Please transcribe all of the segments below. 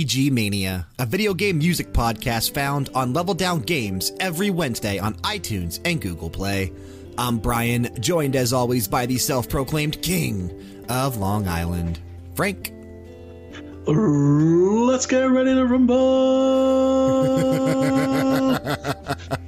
BG Mania, a video game music podcast found on Level Down Games every Wednesday on iTunes and Google Play. I'm Brian, joined as always by the self proclaimed king of Long Island, Frank. Let's get ready to rumble.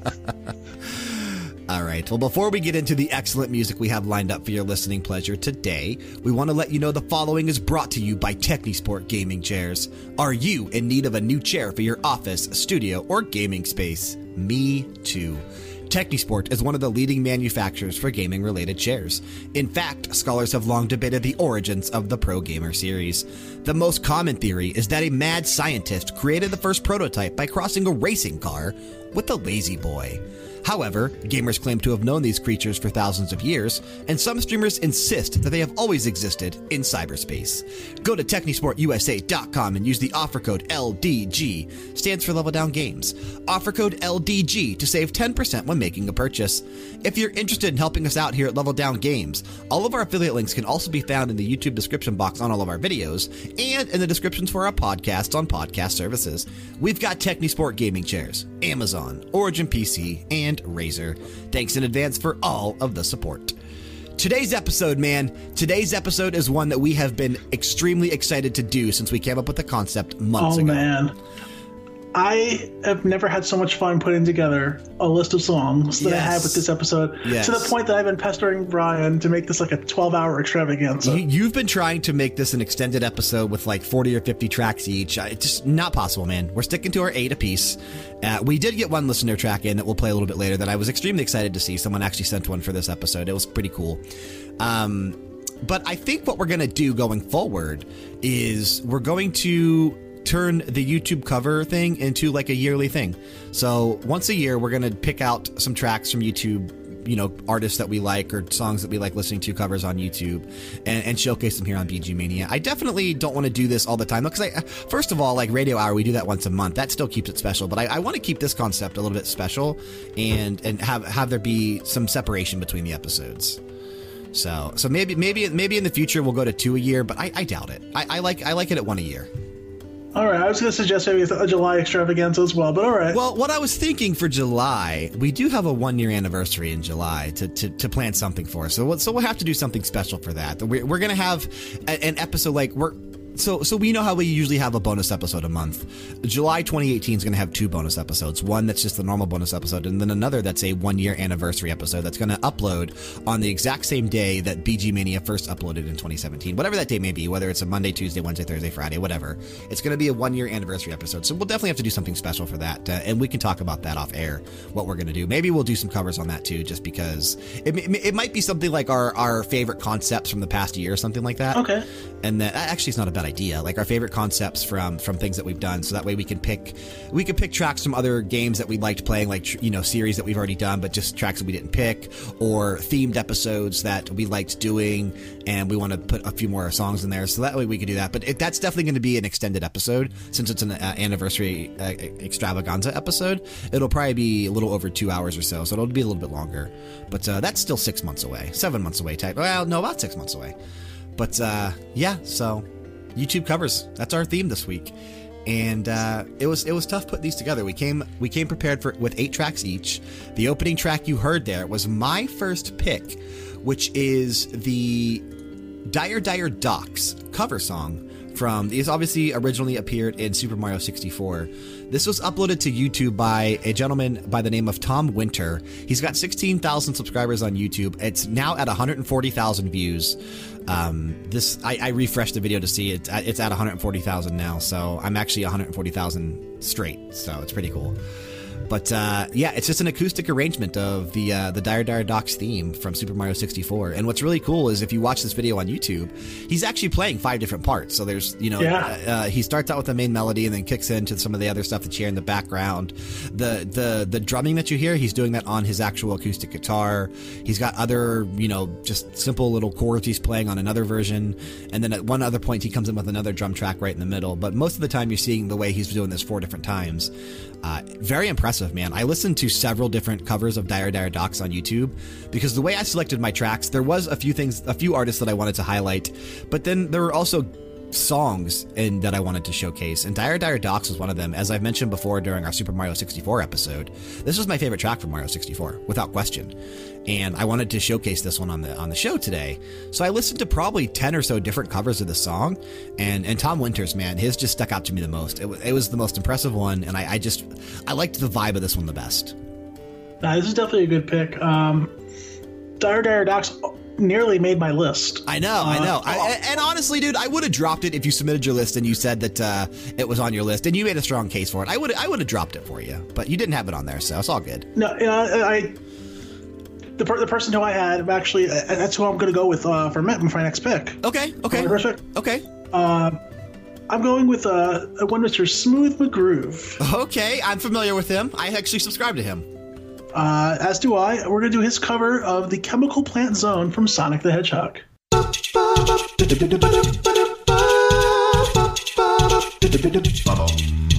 Right. Well, before we get into the excellent music we have lined up for your listening pleasure today, we want to let you know the following is brought to you by Technisport Gaming Chairs. Are you in need of a new chair for your office, studio, or gaming space? Me too. Technisport is one of the leading manufacturers for gaming related chairs. In fact, scholars have long debated the origins of the Pro Gamer series. The most common theory is that a mad scientist created the first prototype by crossing a racing car with a La-Z-Boy. However, gamers claim to have known these creatures for thousands of years, and some streamers insist that they have always existed in cyberspace. Go to TechnisportUSA.com and use the offer code LDG, stands for Level Down Games. Offer code LDG to save 10% when making a purchase. If you're interested in helping us out here at Level Down Games, all of our affiliate links can also be found in the YouTube description box on all of our videos and in the descriptions for our podcasts on podcast services. We've got Technisport gaming chairs, Amazon, Origin PC, and Razer. Thanks in advance for all of the support. Today's episode, man, today's episode is one that we have been extremely excited to do since we came up with the concept months oh, ago. man. I have never had so much fun putting together a list of songs that I have with this episode Yes. to the point that I've been pestering Brian to make this like a 12 hour extravaganza. You, you've been trying to make this an extended episode with like 40 or 50 tracks each. Uh, It's just not possible, man. We're sticking to our eight apiece. Uh, we did get one listener track in that we'll play a little bit later that I was extremely excited to see. Someone actually sent one for this episode. It was pretty cool. Um, but I think what we're going to do going forward is we're going to turn the YouTube cover thing into like a yearly thing. So once a year, we're going to pick out some tracks from YouTube you know artists that we like or songs that we like listening to covers on YouTube and, and showcase them here on BG Mania. I definitely don't want to do this all the time because I first of all like Radio Hour we do that once a month that still keeps it special but I, I want to keep this concept a little bit special and and have have there be some separation between the episodes. So so maybe maybe maybe in the future we'll go to two a year but I, I doubt it. I, I like I like it at one a year. All right, I was going to suggest maybe a July extravaganza as well, but all right. Well, what I was thinking for July, we do have a one year anniversary in July to, to, to plan something for. So, what- so we'll have to do something special for that. We're, we're going to have an episode like we're. So, so we know how we usually have a bonus episode a month. July 2018 is going to have two bonus episodes. One that's just the normal bonus episode, and then another that's a one year anniversary episode that's going to upload on the exact same day that BG Mania first uploaded in 2017. Whatever that day may be, whether it's a Monday, Tuesday, Wednesday, Thursday, Friday, whatever. It's going to be a one year anniversary episode. So we'll definitely have to do something special for that. Uh, and we can talk about that off air, what we're going to do. Maybe we'll do some covers on that too, just because it, it might be something like our, our favorite concepts from the past year or something like that. Okay. And that actually is not a bad idea. Like our favorite concepts from from things that we've done, so that way we can pick we can pick tracks from other games that we liked playing, like you know series that we've already done, but just tracks that we didn't pick, or themed episodes that we liked doing, and we want to put a few more songs in there. So that way we can do that. But it, that's definitely going to be an extended episode since it's an uh, anniversary uh, extravaganza episode. It'll probably be a little over two hours or so, so it'll be a little bit longer. But uh, that's still six months away, seven months away type. Well, no, about six months away. But uh, yeah, so YouTube covers. That's our theme this week, and uh, it was it was tough putting these together. We came we came prepared for with eight tracks each. The opening track you heard there was my first pick, which is the Dire Dire Docks cover song from these obviously originally appeared in Super Mario 64. This was uploaded to YouTube by a gentleman by the name of Tom Winter. He's got 16,000 subscribers on YouTube. It's now at 140,000 views. Um, this I, I refreshed the video to see it. It's at 140,000 now, so I'm actually 140,000 straight. So it's pretty cool. But uh, yeah, it's just an acoustic arrangement of the uh, the Dire Dire Docks theme from Super Mario 64. And what's really cool is if you watch this video on YouTube, he's actually playing five different parts. So there's you know Yeah. uh, he starts out with the main melody and then kicks into some of the other stuff that you hear in the background. The the the drumming that you hear, he's doing that on his actual acoustic guitar. He's got other you know just simple little chords he's playing on another version, and then at one other point he comes in with another drum track right in the middle. But most of the time you're seeing the way he's doing this four different times. Uh, very impressive, man. I listened to several different covers of Dire Dire Docks on YouTube because the way I selected my tracks, there was a few things, a few artists that I wanted to highlight, but then there were also songs that I wanted to showcase, and Dire Dire Docks was one of them. As I've mentioned before during our Super Mario 64 episode, this was my favorite track from Mario 64, without question. And I wanted to showcase this one on the on the show today. So I listened to probably 10 or so different covers of the song, and, and Tom Winters, man, his just stuck out to me the most. It, it was the most impressive one, and I, I just I liked the vibe of this one the best. Nah, this is definitely a good pick. Um, Dire Dire Docks nearly made my list. I know, I know. I, and honestly, dude, I would have dropped it if you submitted your list and you said that uh, it was on your list and you made a strong case for it. I would I would have dropped it for you, but you didn't have it on there, so it's all good. No, you I the, per, the person who I had actually uh, that's who I'm going to go with uh, for my, for my next pick. Okay, okay, first pick. okay. Uh, I'm going with uh, one Mr. Smooth McGroove. Okay, I'm familiar with him. I actually subscribe to him. Uh, as do I. We're going to do his cover of the Chemical Plant Zone from Sonic the Hedgehog. And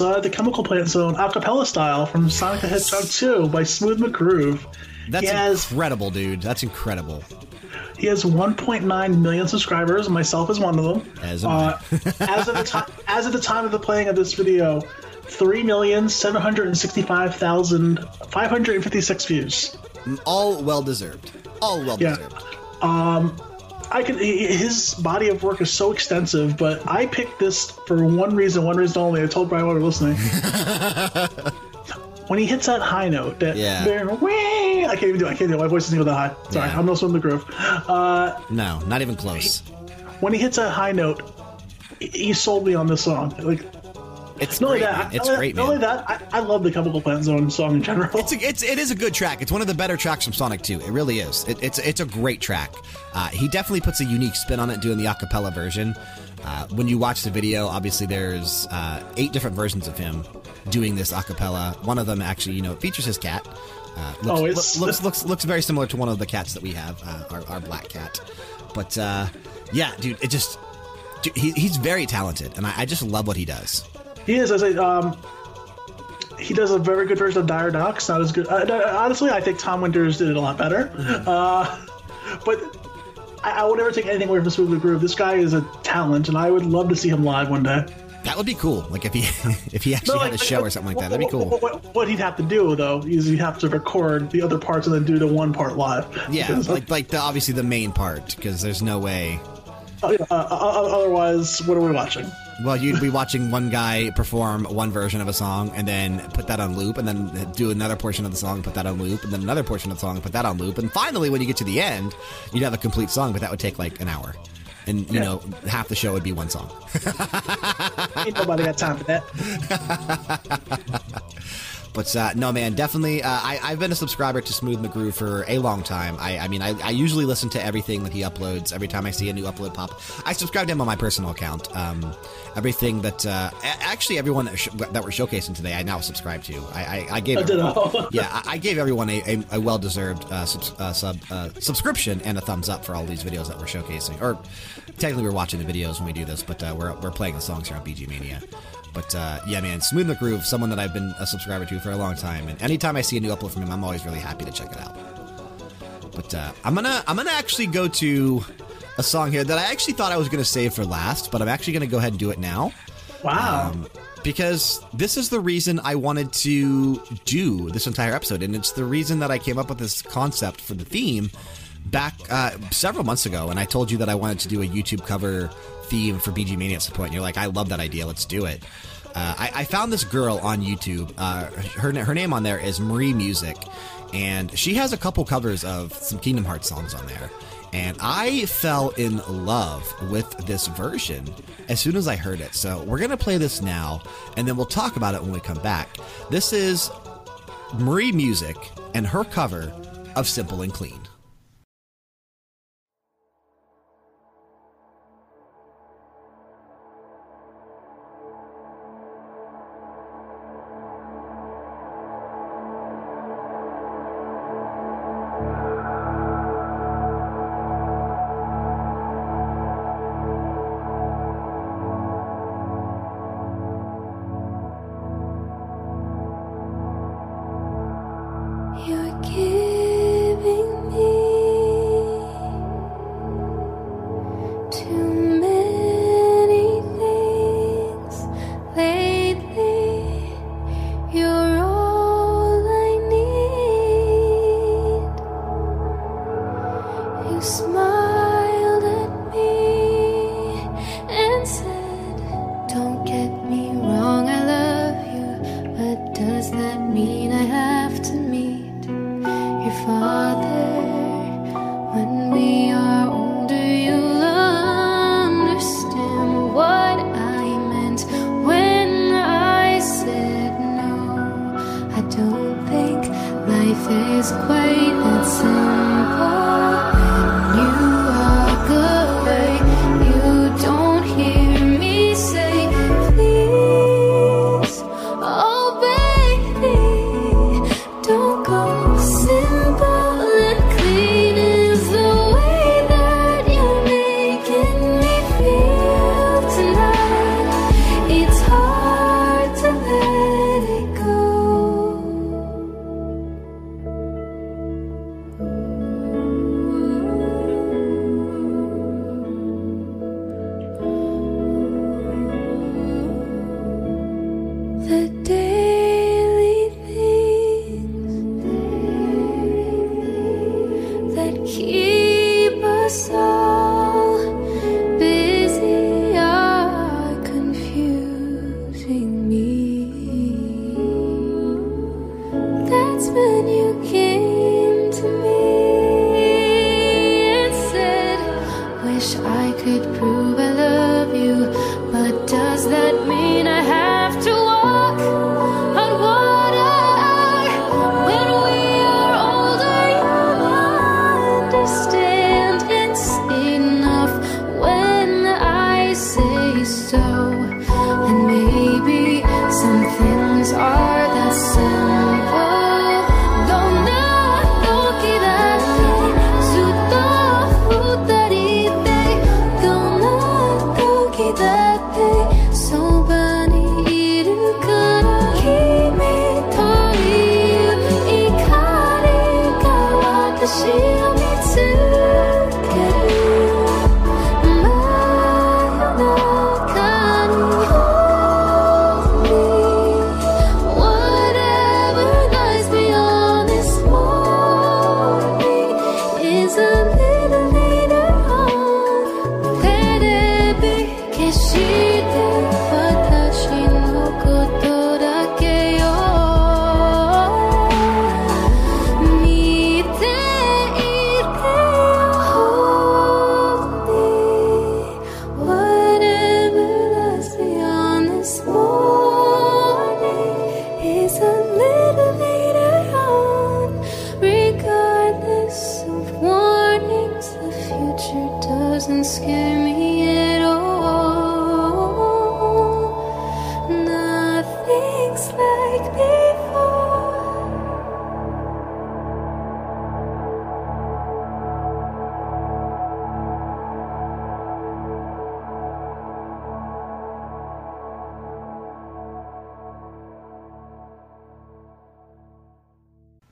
was uh, the Chemical Plant Zone a cappella style from Sonic the Hedgehog 2 by Smooth McGroove. That's has, incredible, dude. That's incredible. He has 1.9 million subscribers. Myself is one of them. As uh, as of the time, as of the time of the playing of this video, three million seven hundred sixty-five thousand five hundred fifty-six views. All well deserved. All well Yeah. deserved. Um, I could. His body of work is so extensive, but I picked this for one reason, one reason only. I told Brian while we were listening. when he hits that high note, that Yeah. I can't even do. it. I can't do. it. My voice isn't even that high. Sorry, Yeah. I'm no Smooth McGroove. Uh, No, not even close. when he hits that high note, he- he sold me on this song. Like It's not only great. that, man. It's not, great, not only that, I, I love the Chemical Plant Zone song in general. It's, a, it's it is a good track. It's one of the better tracks from Sonic 2. It really is. It, it's it's a great track. Uh, he definitely puts a unique spin on it doing the acapella version. Uh, when you watch the video, obviously there's uh, eight different versions of him doing this acapella. One of them actually, you know, features his cat. Uh, looks, Oh, it's- looks looks looks very similar to one of the cats that we have, uh, our, our black cat. But uh, yeah, dude, it just dude, he, he's very talented, and I, I just love what he does. He is. As a um, he does a very good version of Dire Ducks. Not as good. Uh, honestly, I think Tom Winters did it a lot better. Mm-hmm. Uh, but I, I will never take anything away from Smooth McGroove. This guy is a talent, and I would love to see him live one day. That would be cool. Like if he if he actually no, like, had a show or something like that, that'd be cool. What, what, what, he'd have to do though is he'd have to record the other parts and then do the one part live. Yeah, because, like like the obviously the main part because there's no way. Uh, uh, uh, otherwise, what are we watching? Well, you'd be watching one guy perform one version of a song and then put that on loop, and then do another portion of the song, put that on loop, and then another portion of the song, put that on loop, and finally, when you get to the end, you'd have a complete song, but that would take like an hour and you yeah. know half the show would be one song. Ain't nobody got time for that. But uh, no, man, definitely. Uh, I, I've been a subscriber to Smooth McGroove for a long time. I, I mean, I, I, usually listen to everything that he uploads. Every time I see a new upload pop, I subscribe to him on my personal account. Um, everything that uh, actually everyone that, that, we're showcasing today, I now subscribe to. I, I, I gave yeah, I, gave everyone a, a, a well deserved uh, sub, uh, sub uh, subscription and a thumbs up for all these videos that we're showcasing. Or technically, we're watching the videos when we do this, but we're we're playing the songs here on BG Mania. But uh, yeah, man, Smooth McGroove, someone that I've been a subscriber to for a long time, and anytime I see a new upload from him, I'm always really happy to check it out. But uh, I'm gonna I'm gonna actually go to a song here that I actually thought I was gonna save for last, but I'm actually gonna go ahead and do it now. Wow. Um, because this is the reason I wanted to do this entire episode, and it's the reason that I came up with this concept for the theme back uh, several months ago. And I told you that I wanted to do a YouTube cover theme for BG Mania at some point. And you're like, I love that idea. Let's do it. Uh, I, I, found this girl on YouTube. Uh, her her name on there is Marie Music, and she has a couple covers of some Kingdom Hearts songs on there. And I fell in love with this version as soon as I heard it. So we're gonna play this now, and then we'll talk about it when we come back. This is Marie Music and her cover of Simple and Clean.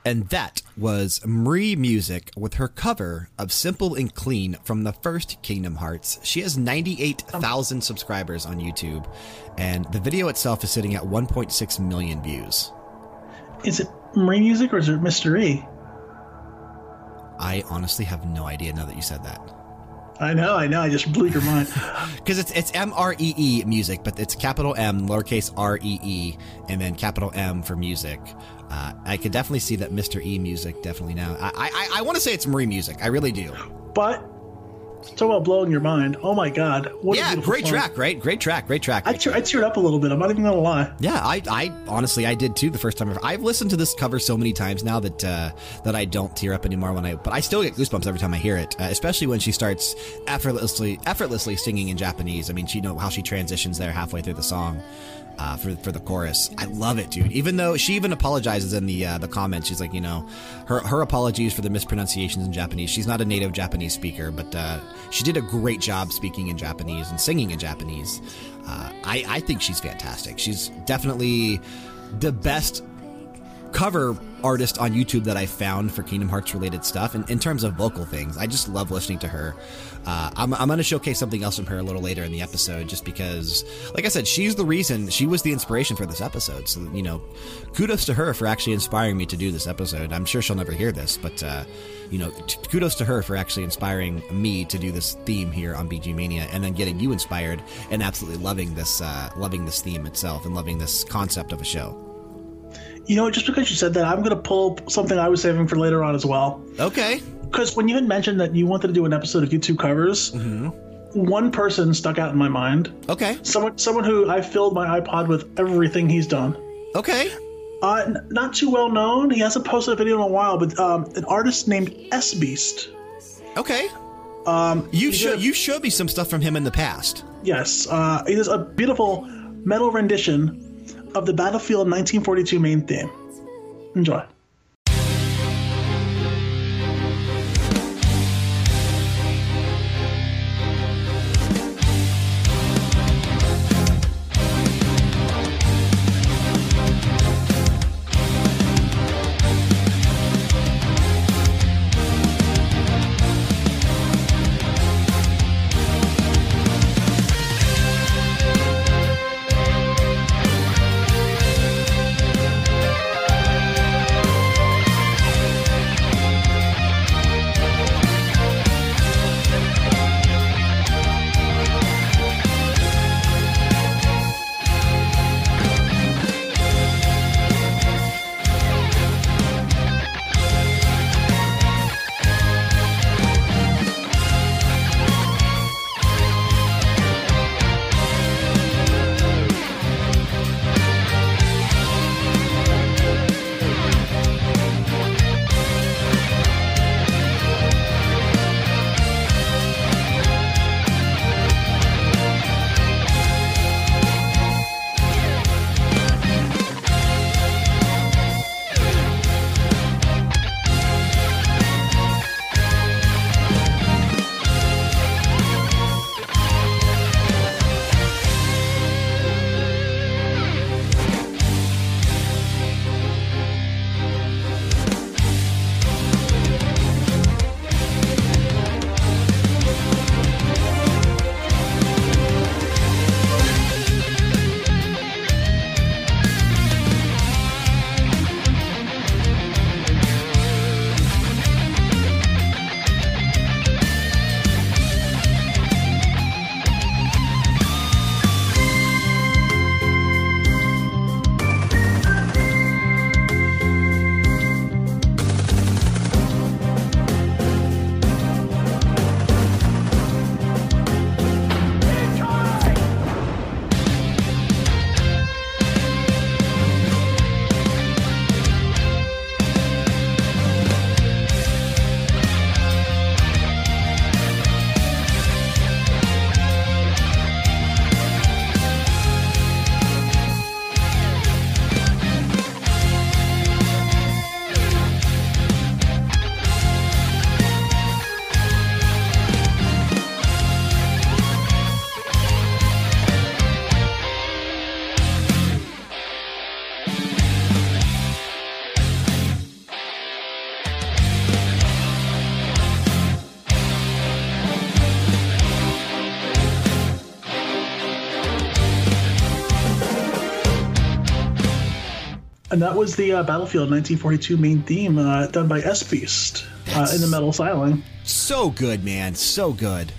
And that was Marie Music with her cover of Simple and Clean from the first Kingdom Hearts. She has 98,000 subscribers on YouTube, and the video itself is sitting at 1.6 million views. Is it Marie Music or is it Mr. E? I honestly have no idea now that you said that. I know, I know. I just blew your mind. Because it's it's M R E E music, but it's capital M, lowercase R E E, and then capital M for music. Uh, I could definitely see that Mr. E music definitely now. I I, I want to say it's Marie music. I really do. But Talk about blowing your mind. Oh my God. What yeah, great song. track, right? Great track, great track. Great I, te- I, teared up a little bit. I'm not even going to lie. Yeah, I, I honestly, I did too the first time. I've listened to this cover so many times now that uh, that I don't tear up anymore when I, but I still get goosebumps every time I hear it, uh, especially when she starts effortlessly, effortlessly singing in Japanese. I mean, she you know how she transitions there halfway through the song uh, for for the chorus. I love it, dude. Even though she even apologizes in the uh, the comments, she's like, you know, her her apologies for the mispronunciations in Japanese. She's not a native Japanese speaker, but uh, she did a great job speaking in Japanese and singing in Japanese. Uh, I I think she's fantastic. She's definitely the best cover artist on YouTube that I found for Kingdom Hearts related stuff. And in terms of vocal things, I just love listening to her. Uh, I'm, I'm going to showcase something else from her a little later in the episode, just because, like I said, she's the reason, she was the inspiration for this episode. So, you know, kudos to her for actually inspiring me to do this episode. I'm sure she'll never hear this, but, uh, you know, kudos to her for actually inspiring me to do this theme here on BG Mania and then getting you inspired and absolutely loving this, uh, loving this theme itself and loving this concept of a show. You know, just because you said that, I'm going to pull something I was saving for later on as well. Okay. Because when you had mentioned that you wanted to do an episode of YouTube covers, mm-hmm. one person stuck out in my mind. Okay. Someone, someone who I filled my iPod with everything he's done. Okay. Uh, n- not too well known. He hasn't posted a video in a while, but um, an artist named S Beast. Okay. Um, you showed you showed me some stuff from him in the past. Yes, uh, it is a beautiful metal rendition of the Battlefield 1942 main theme. Enjoy. And that was the uh, Battlefield 1942 main theme uh, done by S Beast uh, in the Metal Siling. So good, man. So good.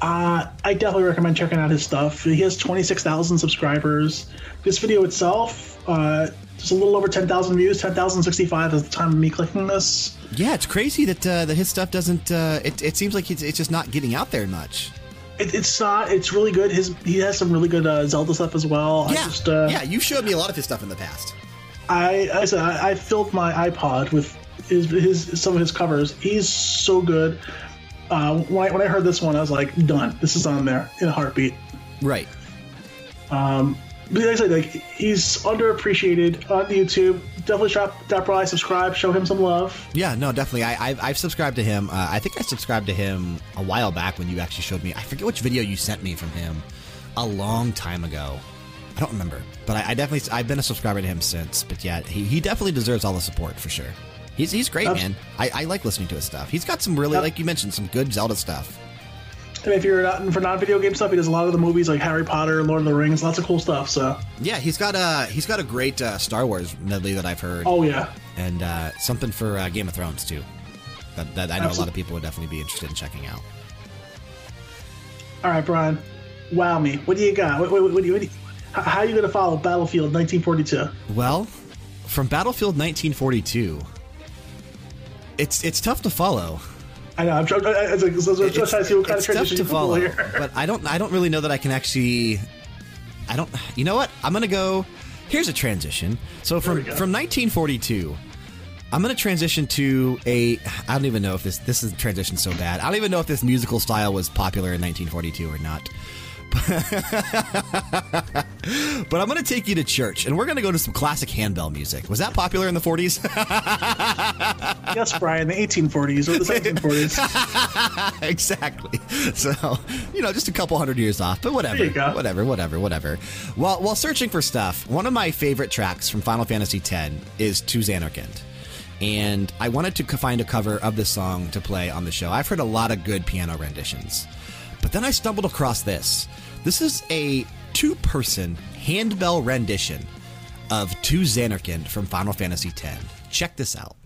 Uh, I definitely recommend checking out his stuff. He has 26,000 subscribers. This video itself, uh, just a little over 10,000 views, 10,065 at the time of me clicking this. Yeah, it's crazy that uh, that his stuff doesn't. Uh, it, it seems like it's, it's just not getting out there much. It, it's not. It's really good. His he has some really good uh, Zelda stuff as well. Yeah, I just, uh, yeah. You showed me a lot of his stuff in the past. I I said I, I filled my iPod with his, his some of his covers. He's so good. Uh, when, I, when I heard this one, I was like, done. This is on there in a heartbeat. Right. Um, but like I said, like he's underappreciated on YouTube. Definitely drop that by, subscribe, show him some love. Yeah, no, definitely. I, I've, I've subscribed to him. Uh, I think I subscribed to him a while back when you actually showed me. I forget which video you sent me from him a long time ago. I don't remember, but I, I definitely I've been a subscriber to him since. But yeah, he, he definitely deserves all the support for sure. He's he's great, man. I, I like listening to his stuff. He's got some really, like you mentioned, some good Zelda stuff. If you're not for non-video game stuff, he does a lot of the movies like Harry Potter, Lord of the Rings, lots of cool stuff. So, Yeah, he's got a he's got a great uh, Star Wars medley that I've heard, oh yeah, and uh, something for uh, Game of Thrones too. That, that I know a lot of people would definitely be interested in checking out. all right, Brian, wow me. What do you got? What, what, what, do you, what how, how are you going to follow Battlefield 1942? Well, from Battlefield 1942, it's it's tough to follow. I know. I'm trying, I, I, I, was like, so- so It's, trying to see what kind of it's tough transition to you can pull follow, here. but I don't I don't really know that I can actually. I don't. You know what? I'm gonna go. Here's a transition. So from from 1942. I'm gonna transition to a. I don't even know if this this is transition so bad. I don't even know if this musical style was popular in 1942 or not. But I'm going to take you to church, and we're going to go to some classic handbell music. Was that popular in the 40s? yes, Brian, the 1840s or the 1740s. exactly. So, you know, just a couple hundred years off, but whatever. There you go. Whatever, whatever, whatever. While, while searching for stuff, one of my favorite tracks from Final Fantasy X is To Zanarkand. And I wanted to find a cover of this song to play on the show. I've heard a lot of good piano renditions. But then I stumbled across this. This is a two person handbell rendition of To Zanarkand from Final Fantasy X. Check this out.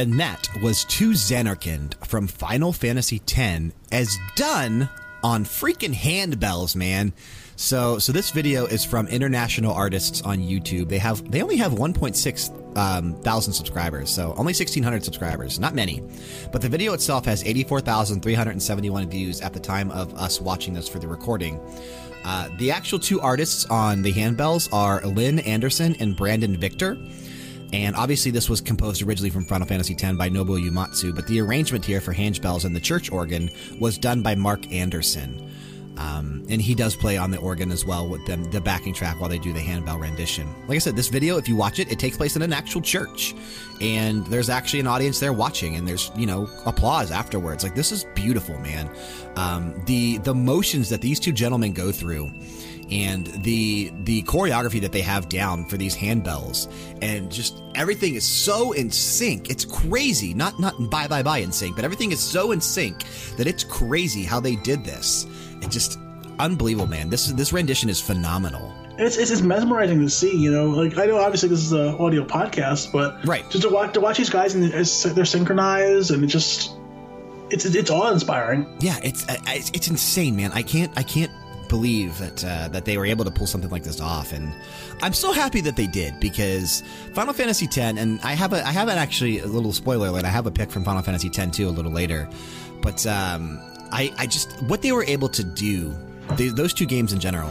And that was To Zanarkand from Final Fantasy X as done on freaking handbells, man. So, so this video is from international artists on YouTube. They have they only have 1.6 um, thousand subscribers, so only 1,600 subscribers, not many. But the video itself has 84,371 views at the time of us watching this for the recording. Uh, the actual two artists on the handbells are Lynn Anderson and Brandon Victor. And obviously, this was composed originally from Final Fantasy X by Nobuo Uematsu, but the arrangement here for handbells and the church organ was done by Mark Anderson. Um, and he does play on the organ as well with them, the backing track while they do the handbell rendition. Like I said, this video, if you watch it, it takes place in an actual church. And there's actually an audience there watching, and there's, you know, applause afterwards. Like, this is beautiful, man. Um, the, the motions that these two gentlemen go through and the the choreography that they have down for these handbells and just everything is so in sync it's crazy not not bye bye bye in sync but everything is so in sync that it's crazy how they did this it just unbelievable, man. This this rendition is phenomenal. It's, it's, it's mesmerizing to see, you know. Like I know, obviously, this is an audio podcast, but right, just to watch to watch these guys and they're synchronized and it just it's it's awe inspiring. Yeah, it's, it's it's insane, man. I can't I can't believe that uh, that they were able to pull something like this off, and I'm so happy that they did because Final Fantasy X, and I have a I have an actually a little spoiler alert. I have a pick from Final Fantasy X too a little later, but um, I, I just, what they were able to do, they, those two games in general,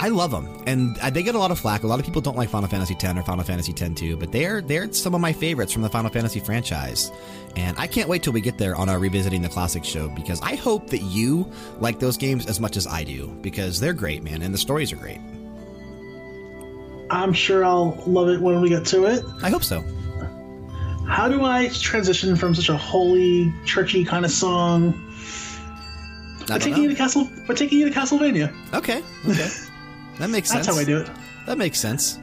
I love them, and uh, they get a lot of flack. A lot of people don't like Final Fantasy X or Final Fantasy X 2, but they're they're some of my favorites from the Final Fantasy franchise. And I can't wait till we get there on our revisiting the classic show because I hope that you like those games as much as I do because they're great, man, and the stories are great. I'm sure I'll love it when we get to it. I hope so. How do I transition from such a holy, churchy kind of song we're taking know. you to Castle. We're taking you to Castlevania. Okay. Okay. That makes sense. That's how I do it. That makes sense.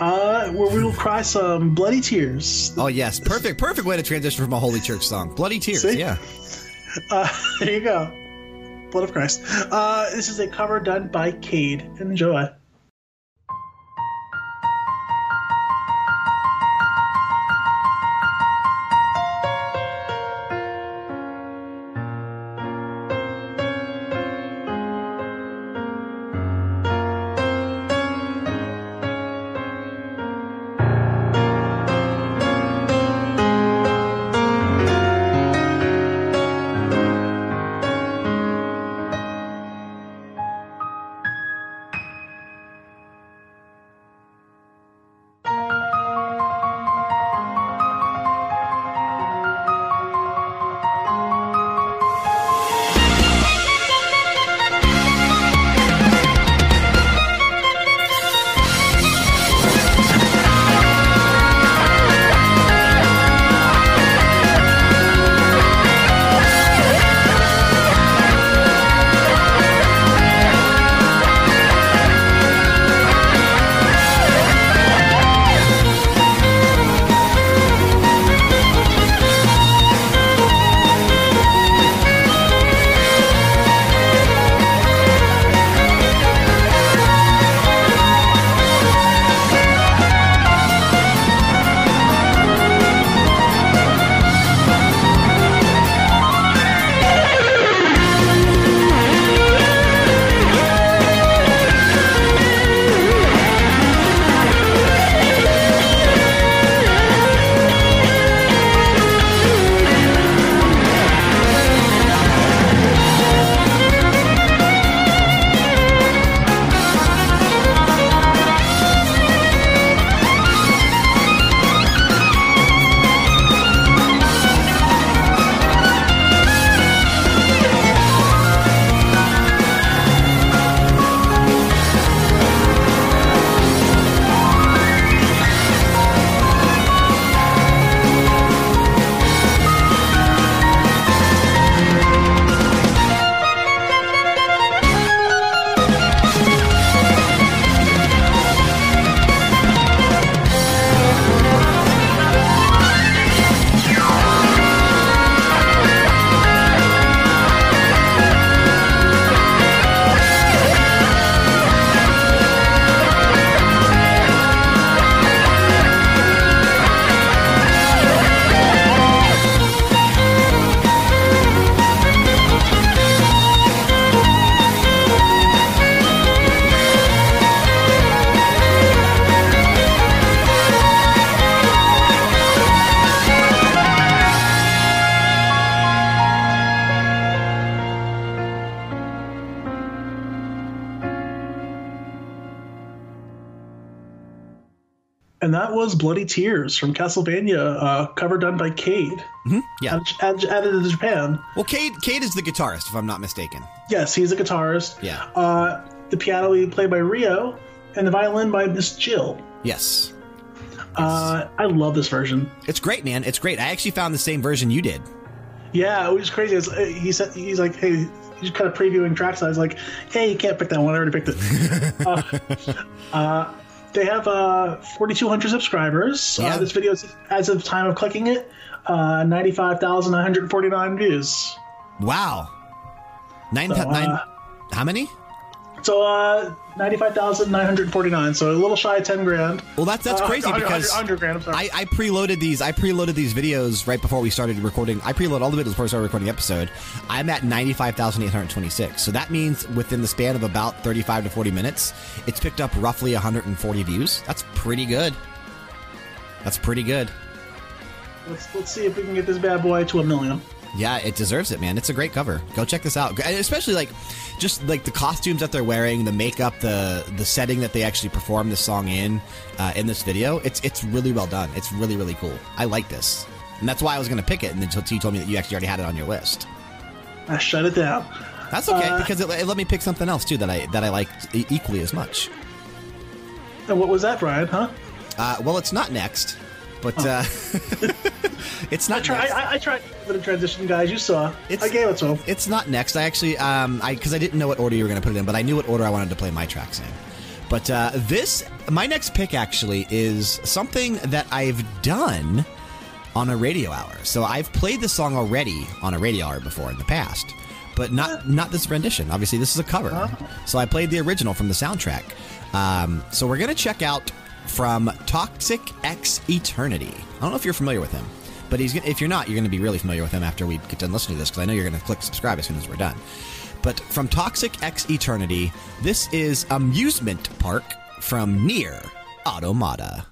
Uh, where we will cry some bloody tears. Oh yes, perfect, perfect way to transition from a holy church song. Bloody tears. See? Yeah. Uh, there you go. Blood of Christ. Uh, this is a cover done by Cade. Enjoy. And that was Bloody Tears from Castlevania, uh, cover done by Cade. Yeah. Added, added to Japan. Well, Cade, Cade is the guitarist, if I'm not mistaken. Yes, he's a guitarist. Yeah. Uh, the piano we played by Rio, and the violin by Miss Jill. Yes. Uh, I love this version. It's great, man. It's great. I actually found the same version you did. Yeah, it was crazy. It's, uh, he said he's like, hey, he's kind of previewing tracks. I was like, hey, you can't pick that one. I already picked it. uh, uh, they have uh, 4,200 subscribers. Yeah. Uh, this video, is, as of time of clicking it, uh, 95,949 views. Wow. Nine, So, nine uh, how many? So, uh, 95,949. So a little shy of 10 grand. Well, that's that's Uh, crazy 100, because 100 grand. I'm sorry. I, I preloaded these. I preloaded these videos right before we started recording. I preloaded all the videos before we started recording the episode. I'm at ninety five thousand eight hundred twenty six. So that means within the span of about thirty five to forty minutes, it's picked up roughly one hundred and forty views. That's pretty good. That's pretty good. let's, let's see if we can get this bad boy to a million. Yeah, it deserves it, man. It's a great cover. Go check this out. Especially like just like the costumes that they're wearing, the makeup, the the setting that they actually perform this song in uh, in this video. It's it's really well done. It's really really cool. I like this, and that's why I was going to pick it. And then you told me that you actually already had it on your list. I shut it down. That's okay Uh, because it, it let me pick something else too that I that I liked equally as much. And what was that, Brian? Huh? Uh, well, it's not next, but uh, it's not. I tried. I, I tried for the transition, guys. You saw. It's- I gave it to him. It's not next. I actually, um, I because I didn't know what order you were going to put it in, but I knew what order I wanted to play my tracks in. But uh, this, my next pick actually is something that I've done on a radio hour. So I've played this song already on a radio hour before in the past, but not not this rendition. Obviously, this is a cover. So I played the original from the soundtrack. Um, so we're gonna check out from Toxic X Eternity. I don't know if you're familiar with him, but he's if you're not, you're going to be really familiar with him after we get done listening to this because I know you're going to click subscribe as soon as we're done. But from Toxic X Eternity, this is Amusement Park from NieR Automata.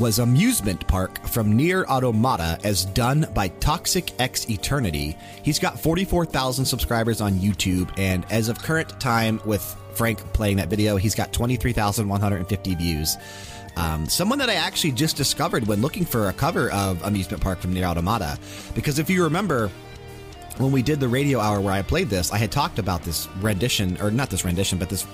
Was Amusement Park from NieR Automata as done by Toxic X Eternity. He's got 44,000 subscribers on YouTube, and as of current time, with Frank playing that video, he's got 23,150 views. Um, someone that I actually just discovered when looking for a cover of Amusement Park from NieR Automata. Because if you remember, when we did the radio hour where I played this, I had talked about this rendition, or not this rendition, but this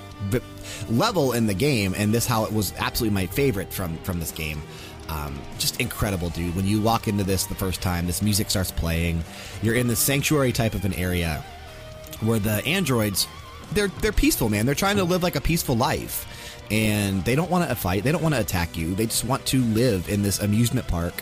level in the game, and this how it was absolutely my favorite from from this game. Um, just incredible, dude. When you walk into this the first time, this music starts playing. You're in the sanctuary type of an area where the androids, they're they're peaceful, man. They're trying to live like a peaceful life, and they don't want to fight. They don't want to attack you. They just want to live in this amusement park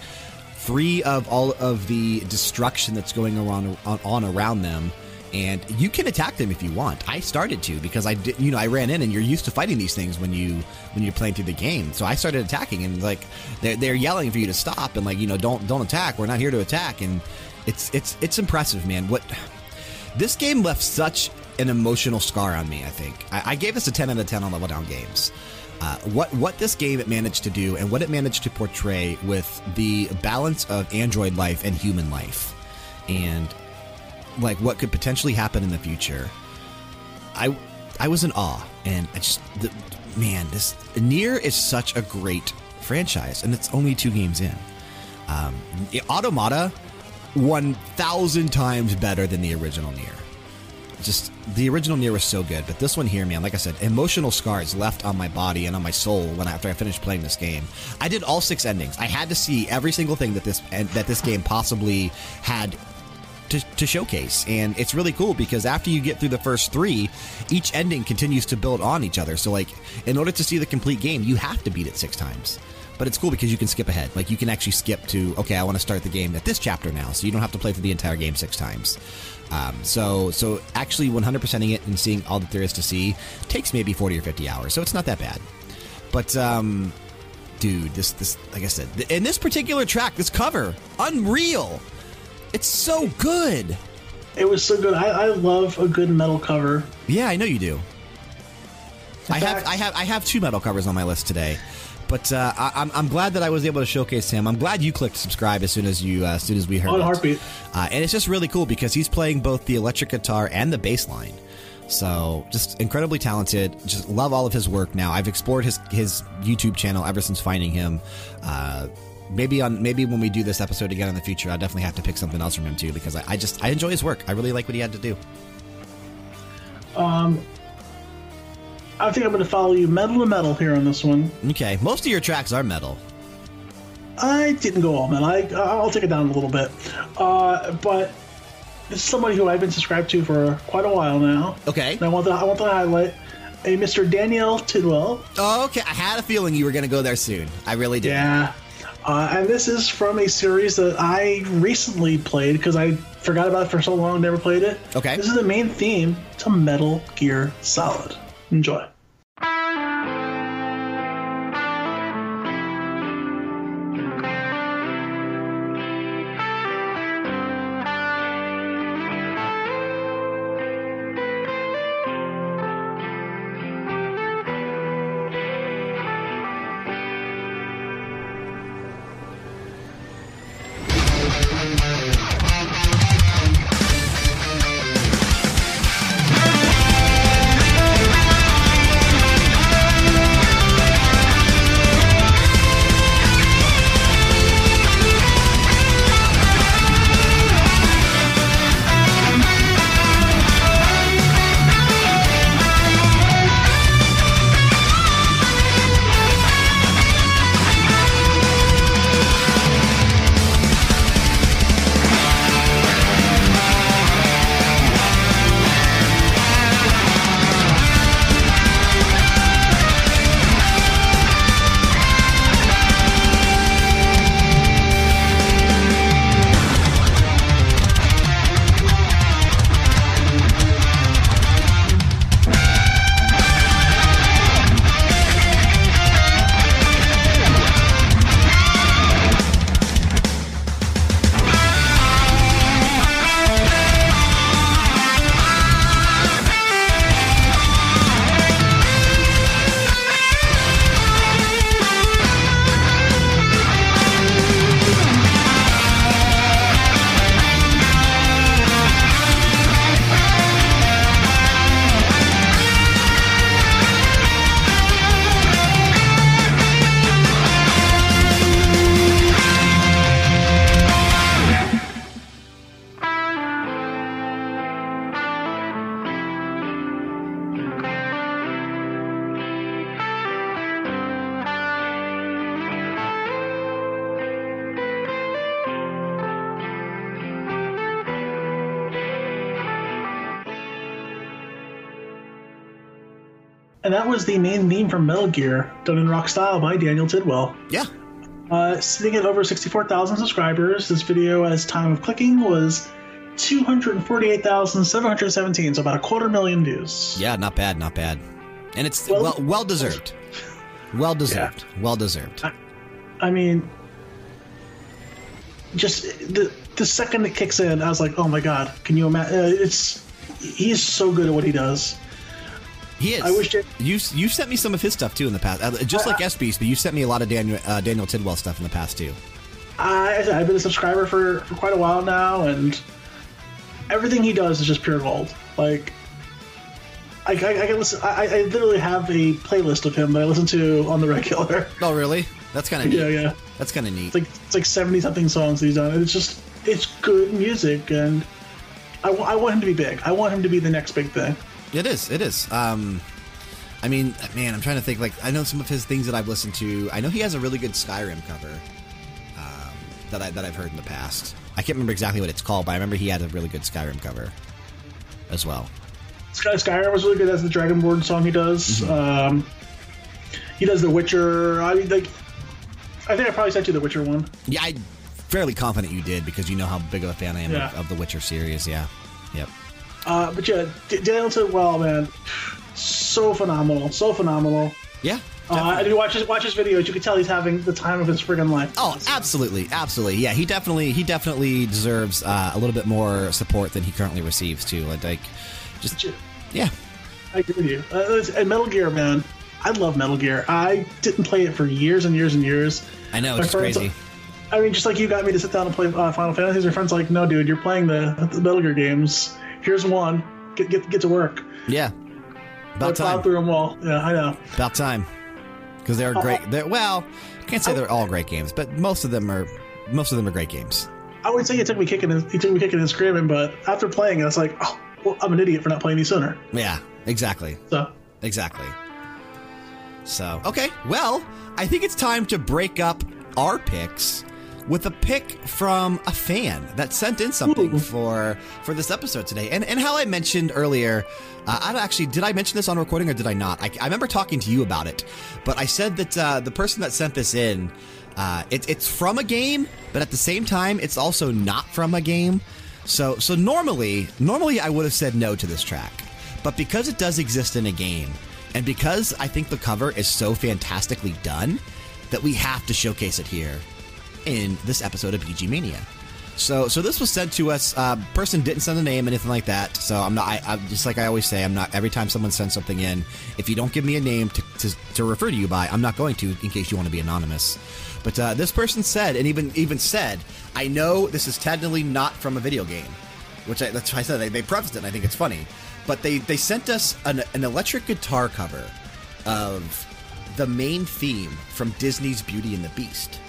free of all of the destruction that's going around on, on around them and you can attack them if you want. I started to because I did, you know, I ran in and you're used to fighting these things when you when you're playing through the game. So I started attacking and like they're they're yelling for you to stop and like you know don't don't attack. We're not here to attack and it's it's it's impressive, man. What this game left such an emotional scar on me. I think I, I gave this a 10 out of 10 on level down games. Uh, what what this game managed to do and what it managed to portray with the balance of android life and human life, and like what could potentially happen in the future. I I was in awe, and I just the, man, this NieR is such a great franchise, and it's only two games in. Um, Automata, one thousand times better than the original NieR. just the original NieR was so good, but this one here, man, like I said, emotional scars left on my body and on my soul when after I finished playing this game. I did all six endings. I had to see every single thing that this that this game possibly had to, to, showcase. And it's really cool because after you get through the first three, each ending continues to build on each other. So, like, in order to see the complete game, you have to beat it six times. But it's cool because you can skip ahead. Like, you can actually skip to, okay, I want to start the game at this chapter now. So you don't have to play through the entire game six times. Um, so, so actually 100%ing it and seeing all that there is to see takes maybe 40 or 50 hours. So it's not that bad. But, um, dude, this, this, like I said, in this particular track, this cover, unreal. It's so good. It was so good. I, I love a good metal cover. Yeah, I know you do. I have, I have, I have two metal covers on my list today. But uh, I, am I'm, I'm glad that I was able to showcase him. I'm glad you clicked subscribe as soon as you uh, as soon as we heard on it. heartbeat. Uh, and it's just really cool because he's playing both the electric guitar and the bass line. So just incredibly talented. Just love all of his work. Now I've explored his his YouTube channel ever since finding him. Maybe on maybe when we do this episode again in the future, I definitely have to pick something else from him too because I, I just I enjoy his work. I really like what he had to do. Um, I think I'm going to follow you metal to metal here on this one. Okay, most of your tracks are metal. I didn't go all metal. I, I'll take it down a little bit. Uh, but this is somebody who I've been subscribed to for quite a while now. Okay. And I want to, I want to highlight a Mr. Daniel Tidwell. Oh, okay. I had a feeling you were going to go there soon. I really did. Yeah. Uh, and this is from a series that I recently played because I forgot about it for so long, never played it. Okay. This is the main theme to Metal Gear Solid. Enjoy. Was the main theme from Metal Gear, done in rock style by Daniel Tidwell. Yeah. Uh, sitting at over 64,000 subscribers, this video, as time of clicking, was 248,717, so about a quarter million views. Yeah, not bad, not bad. And it's well well, well deserved. Well deserved. Yeah. Well deserved. I, I mean, just the the second it kicks in, I was like, oh my god, can you imagine? Uh, it's he's so good at what he does. He is. I wish it- you you sent me some of his stuff too in the past, uh, just like I- S Beast, but you sent me a lot of Daniel uh, Daniel Tidwell stuff in the past too. I, I've been a subscriber for, for quite a while now, and everything he does is just pure gold. Like, I, I, I can listen. I, I literally have a playlist of him that I listen to on the regular. Oh, really? That's kind of neat. yeah, yeah. That's kind of neat. It's like it's like seventy something songs he's done, and it's just it's good music, and I, I want him to be big. I want him to be the next big thing. It is. It is. Um, I mean, man, I'm trying to think. Like, I know some of his things that I've listened to. I know he has a really good Skyrim cover um, that I that I've heard in the past. I can't remember exactly what it's called, but I remember he had a really good Skyrim cover as well. Sky, Skyrim was really good as the Dragonborn song he does. Mm-hmm. Um, he does The Witcher. I mean, like, I think I probably sent you the Witcher one. Yeah, I'm fairly confident you did because you know how big of a fan I am Yeah. of, of the Witcher series. Yeah. Yep. Uh, but yeah, D- Daniel Tidwell, man, so phenomenal, so phenomenal. Yeah. Uh, and you watch his watch his videos, you can tell he's having the time of his friggin' life. Oh, absolutely, absolutely. Yeah, he definitely, he definitely deserves uh, a little bit more support than he currently receives too. Like, just yeah, I agree with you. Uh, and Metal Gear, man, I love Metal Gear. I didn't play it for years and years and years. I know it's crazy. I mean, just like you got me to sit down and play uh, Final Fantasy, your friends like, no, dude, you're playing the, the Metal Gear games. Here's one. Get get get to work. Yeah, about time. through them all. Yeah, I know. About time. Because they're great. Uh, they're, well, can't say they're all great games, but most of them are. Most of them are great games. I would say it took me kicking, and- it took me kicking and screaming, but after playing it, I was like, oh, well, I'm an idiot for not playing these sooner. Yeah, exactly, So exactly. So okay, well, I think it's time to break up our picks with a pick from a fan that sent in something Ooh. for for this episode today. And and how I mentioned earlier, uh, I don't actually did I mention this on recording or did I not? I, I remember talking to you about it, but I said that uh, the person that sent this in, uh, it, it's from a game, but at the same time, it's also not from a game. So so normally normally I would have said no to this track, but because it does exist in a game, and because I think the cover is so fantastically done, that we have to showcase it here in this episode of BG Mania. So, so this was sent to us. Uh, person didn't send a name, anything like that. So I'm not. I, I'm just like I always say. I'm not. Every time someone sends something in, if you don't give me a name to, to, to refer to you by, I'm not going to, in case you want to be anonymous. But uh, this person said, and even even said, I know this is technically not from a video game, which I, that's why I said they, they prefaced it. and I think it's funny, but they they sent us an, an electric guitar cover of the main theme from Disney's Beauty and the Beast.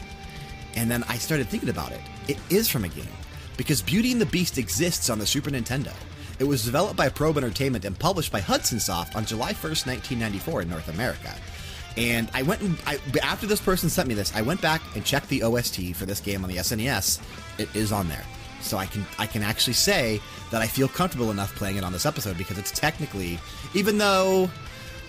And then I started thinking about it. It is from a game because Beauty and the Beast exists on the Super Nintendo. It was developed by Probe Entertainment and published by Hudson Soft on July 1st, 1994 in North America. And I went and I, after this person sent me this, I went back and checked the OST for this game on the SNES. It is on there. So I can I can actually say that I feel comfortable enough playing it on this episode because it's technically even though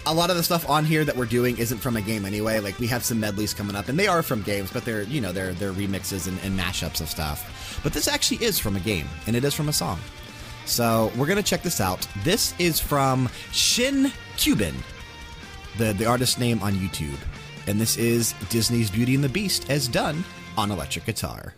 a lot of the stuff on here that we're doing isn't from a game anyway. Like we have some medleys coming up, and they are from games, but they're you know they're they're remixes and, and mashups of stuff. But this actually is from a game, and it is from a song. So we're gonna check this out. This is from Shin Cuban, the the artist name on YouTube, and this is Disney's Beauty and the Beast as done on electric guitar.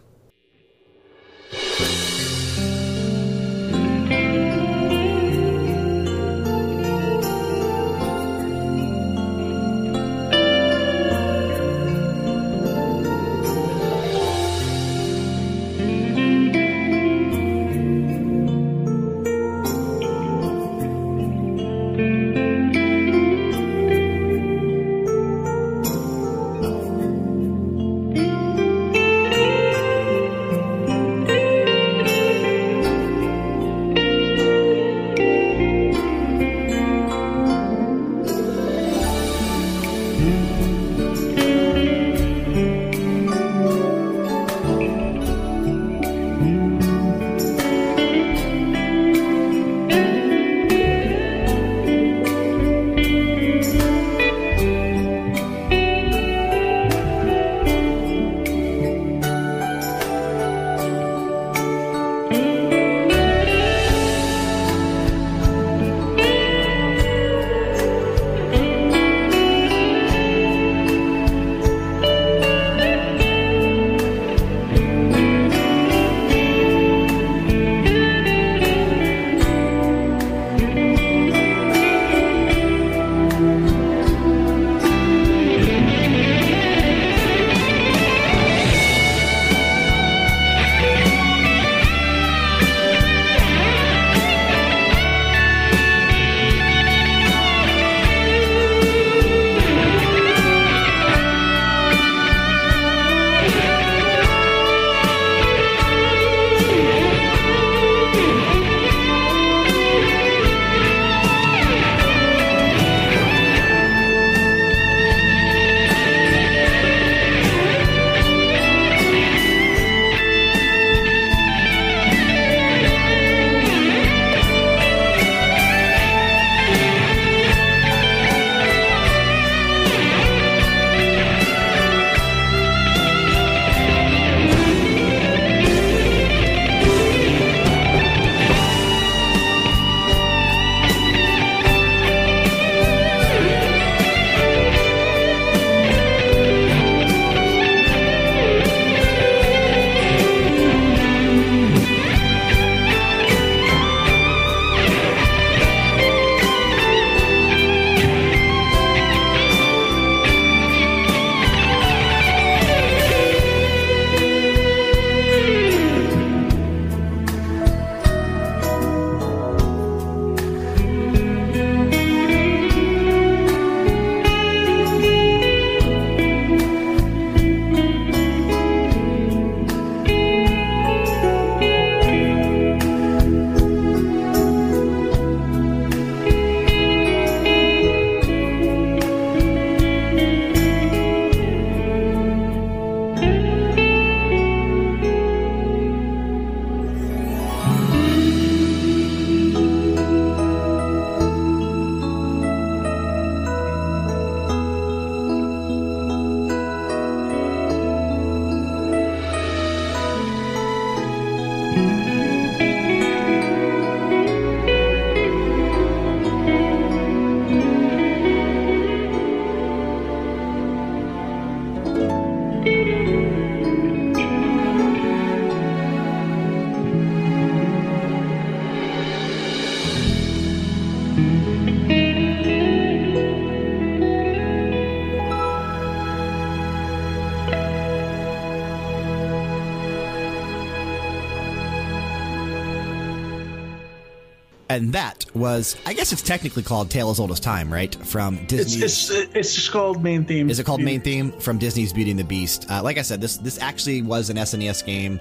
And that was, I guess it's technically called Tale as Old as Time, right? From Disney. It's, it's it's just called main theme. Is it called main theme from Disney's Beauty and the Beast? Uh, like I said, this this actually was an SNES game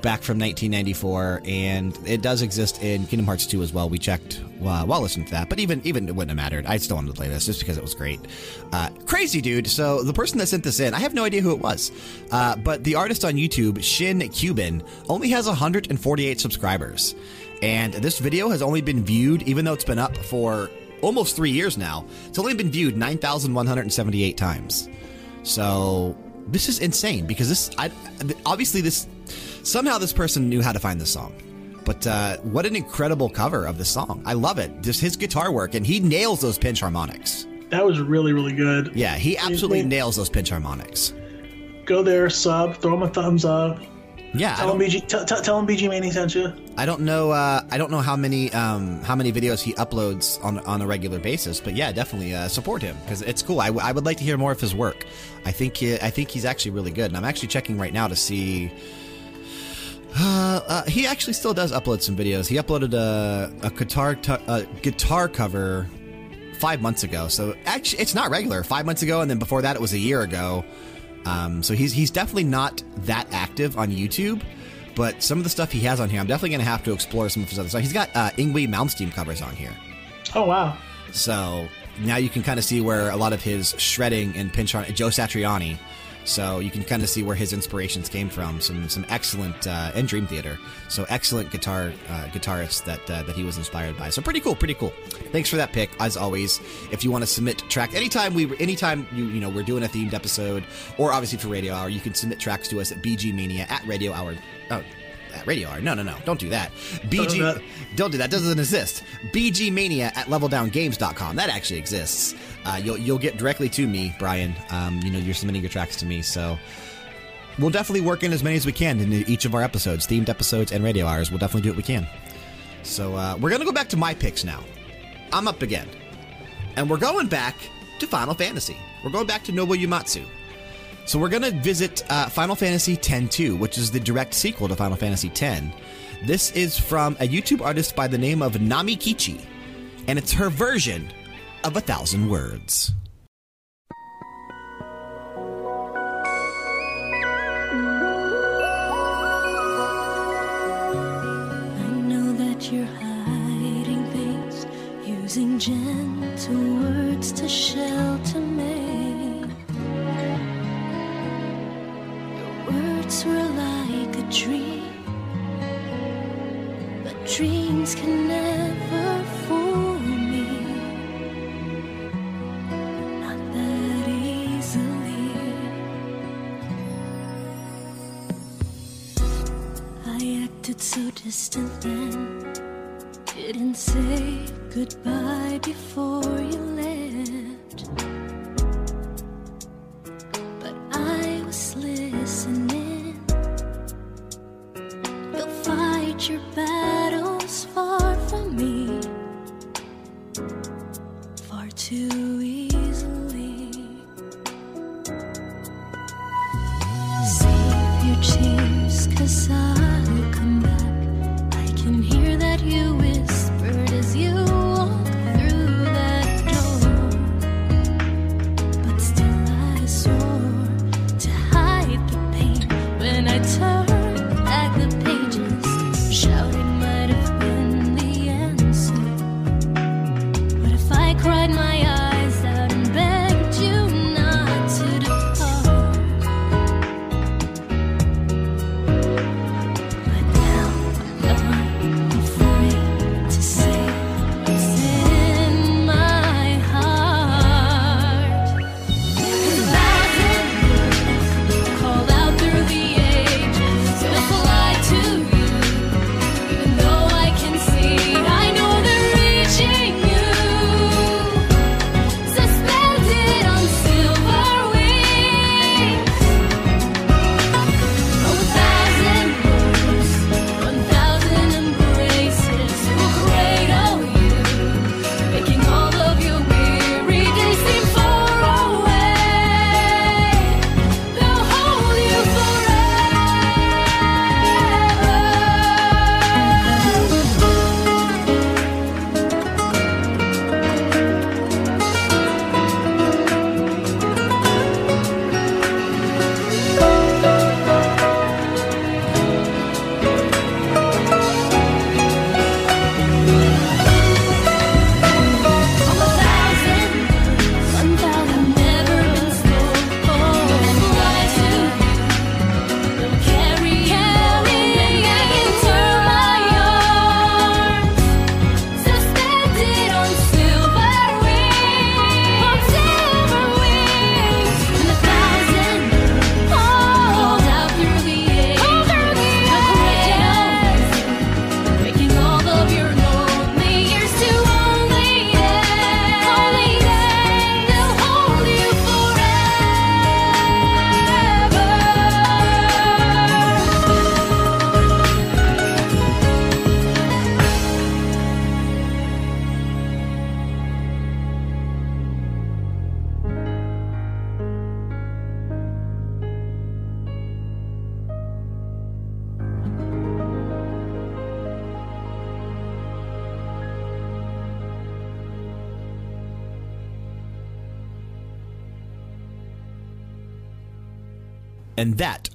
back from 1994, and it does exist in Kingdom Hearts 2 as well. We checked uh, while listening to that, but even even it wouldn't have mattered. I still wanted to play this just because it was great. Uh, crazy dude. So the person that sent this in, I have no idea who it was, uh, but the artist on YouTube, Shin Cuban, only has 148 subscribers, and this video has only been viewed, even though it's been up for almost three years now. It's only been viewed 9,178 times. So this is insane because this, I, obviously, this somehow this person knew how to find this song. But uh, what an incredible cover of the song! I love it. Just his guitar work, and he nails those pinch harmonics. That was really, really good. Yeah, he absolutely nails those pinch harmonics. Go there, sub, throw him a thumbs up. Yeah, tell him BG, t- t- tell him BG Mania sent you. I don't know. Uh, I don't know how many um, how many videos he uploads on on a regular basis, but yeah, definitely uh, support him because it's cool. I, I would like to hear more of his work. I think he, I think he's actually really good, and I'm actually checking right now to see. Uh, uh, he actually still does upload some videos. He uploaded a, a guitar a guitar cover five months ago. So actually, it's not regular. Five months ago, and then before that, it was a year ago. Um, so he's he's definitely not that active on YouTube. But some of the stuff he has on here, I'm definitely going to have to explore some of his other stuff. He's got uh, Yngwie Malmsteen covers on here. Oh wow! So now you can kind of see where a lot of his shredding and pinch on Joe Satriani so you can kind of see where his inspirations came from. Some some excellent uh, and Dream Theater. So excellent guitar uh, guitarists that uh, that he was inspired by. So pretty cool, pretty cool. Thanks for that pick. As always, if you want to submit track anytime we anytime you you know we're doing a themed episode or obviously for Radio Hour, you can submit tracks to us at BG Mania at Radio Hour. Oh, at Radio Hour. No, no, no. Don't do that. BG. Don't, don't do that. Doesn't exist. BG Mania at leveldowngames.com. That actually exists. Uh, you'll, you'll get directly to me, Brian. Um, you know, you're submitting your tracks to me. So we'll definitely work in as many as we can in each of our episodes, themed episodes and radio hours. We'll definitely do what we can. So uh, we're going to go back to my picks now. I'm up again. And we're going back to Final Fantasy. We're going back to Nobuo Uematsu. So we're going to visit uh, Final Fantasy X-2, which is the direct sequel to Final Fantasy X. This is from a YouTube artist by the name of Nami Kichi, and it's her version of A Thousand Words. Using gentle words to shelter me. Words were like a dream, but dreams can never fool me. Not that easily. I acted so distant then. Didn't say goodbye before you left.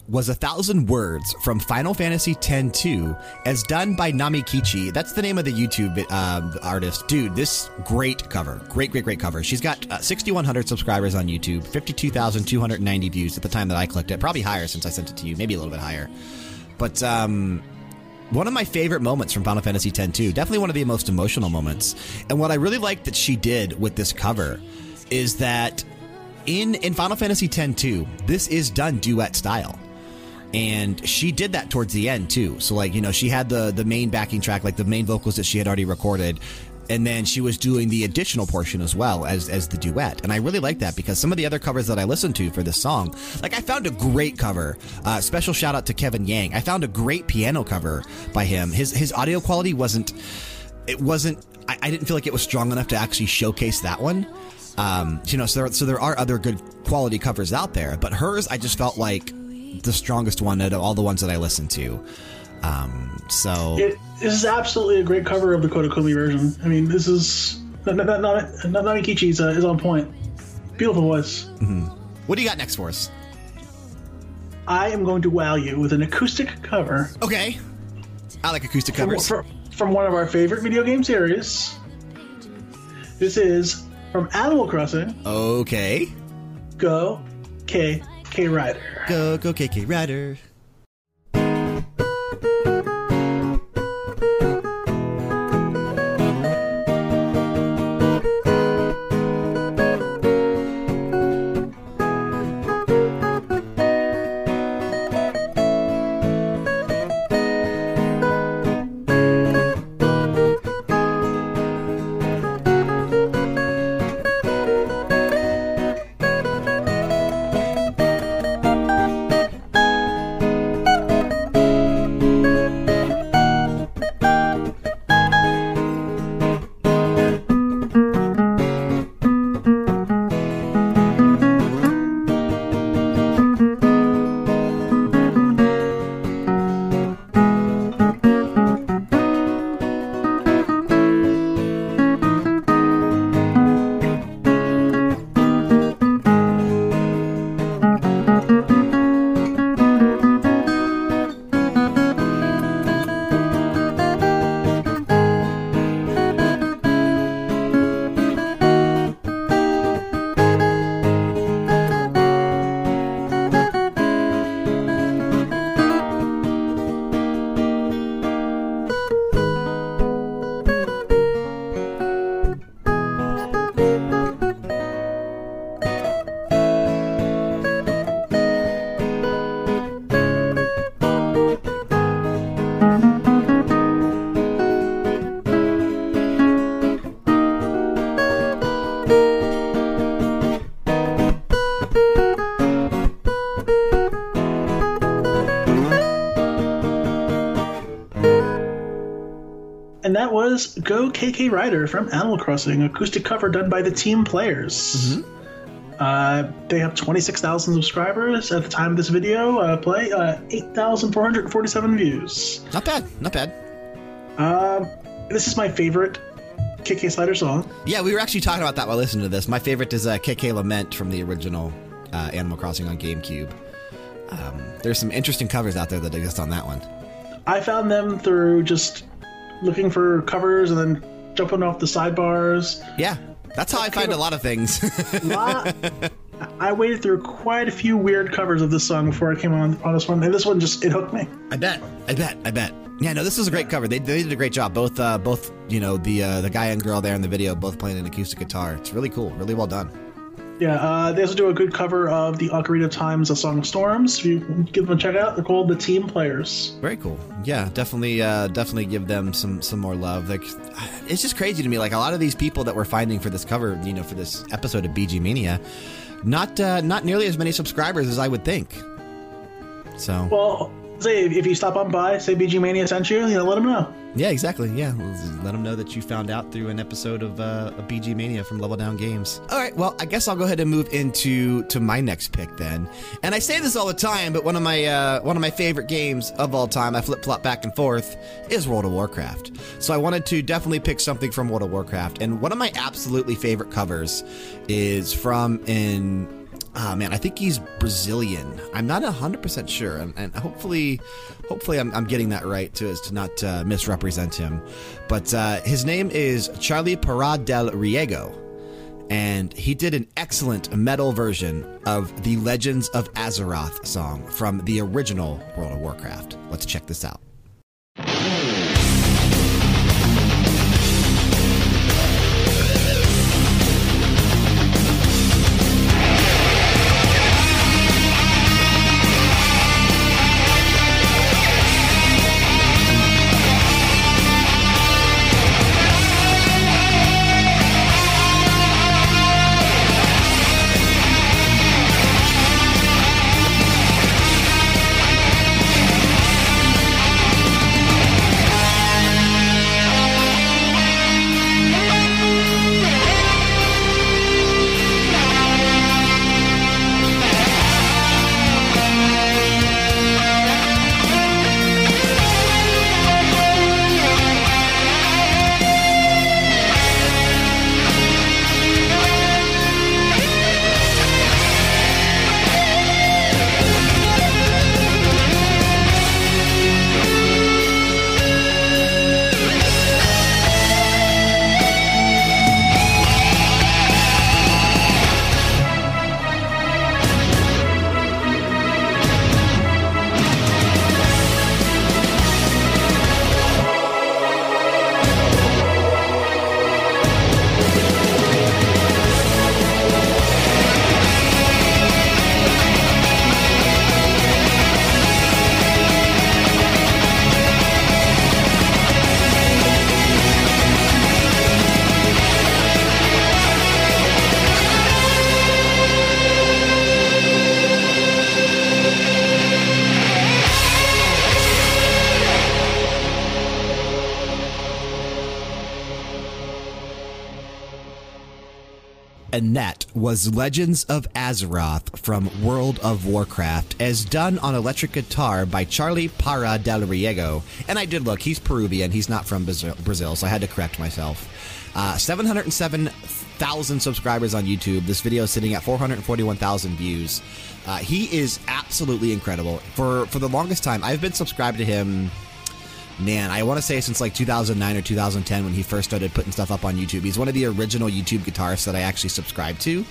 Was a thousand words from Final Fantasy X-2 as done by Namikichi. That's the name of the YouTube um, artist. Dude, this great cover. Great, great, great cover. She's got uh, 6,100 subscribers on YouTube, 52,290 views at the time that I clicked it. Probably higher since I sent it to you, maybe a little bit higher. But um, one of my favorite moments from Final Fantasy X-2, definitely one of the most emotional moments. And what I really like that she did with this cover is that in in Final Fantasy X-2, this is done duet style. And she did that towards the end too. So like, you know, she had the the main backing track, like the main vocals that she had already recorded, and then she was doing the additional portion as well as as the duet. And I really like that because some of the other covers that I listened to for this song, like I found a great cover. Uh, special shout out to Kevin Yang. I found a great piano cover by him. His his audio quality wasn't it wasn't I, I didn't feel like it was strong enough to actually showcase that one. Um, you know, so there, so there are other good quality covers out there, but hers I just felt like the strongest one out of all the ones that I listen to. Um, so It, this is absolutely a great cover of the Koda Kumi version. I mean, this is not not not, not, not is, uh, is on point. Beautiful voice. what do you got next for us? I am going to wow you with an acoustic cover Okay, I like acoustic from, covers. from, from one of our favorite video game series. This is from Animal Crossing. Okay, Go K K Rider. go go KK Rider. Go KK Rider from Animal Crossing, acoustic cover done by the team players. Uh, they have 26,000 subscribers at the time of this video uh, play, uh, 8,447 views. Not bad, not bad. Um, this is my favorite KK Slider song. Yeah, we were actually talking about that while listening to this. My favorite is uh, KK Lament from the original uh, Animal Crossing on GameCube. Um, there's some interesting covers out there that exist on that one. I found them through just looking for covers and then jumping off the sidebars. Yeah, that's how I find a lot of things. Lot- I waited through quite a few weird covers of this song before I came on on this one, and this one just it hooked me. I bet, I bet, I bet. Yeah, no, this was a great cover. They, they did a great job. Both, uh, both, you know, the uh, the guy and girl there in the video, both playing an acoustic guitar. It's really cool, really well done. Yeah, uh, they also do a good cover of the Ocarina of Time's A Song of Storms. If you give them a check out, they're called The Team Players. Very cool. Yeah, definitely, uh, definitely give them some some more love. Like, it's just crazy to me. Like a lot of these people that we're finding for this cover, you know, for this episode of BG Mania, not uh, not nearly as many subscribers as I would think. So Well, say if you stop on by, say BG Mania sent you, you know, let them know. yeah, exactly. Yeah, let them know that you found out through an episode of, uh, of BG Mania from Level Down Games. All right, well, I guess I'll go ahead and move into to my next pick then. And I say this all the time, but one of my uh, one of my favorite games of all time, I flip flop back and forth, is World of Warcraft. So I wanted to definitely pick something from World of Warcraft, and one of my absolutely favorite covers is from an oh man, I think he's Brazilian. I'm not hundred percent sure, and, and hopefully, hopefully I'm, I'm getting that right too, as to not uh, misrepresent him. But uh, his name is Charlie Parra del Riego, and he did an excellent metal version of the Legends of Azeroth song from the original World of Warcraft. Let's check this out. That was Legends of Azeroth from World of Warcraft, as done on electric guitar by Charlie Parra del Riego. And I did look, he's Peruvian, he's not from Brazil, so I had to correct myself. Uh, 707,000 subscribers on YouTube. This video is sitting at 441,000 views. Uh, he is absolutely incredible. For, for the longest time, I've been subscribed to him man, I want to say since like 2009 or 2010 when he first started putting stuff up on YouTube. He's one of the original YouTube guitarists that I actually subscribed to.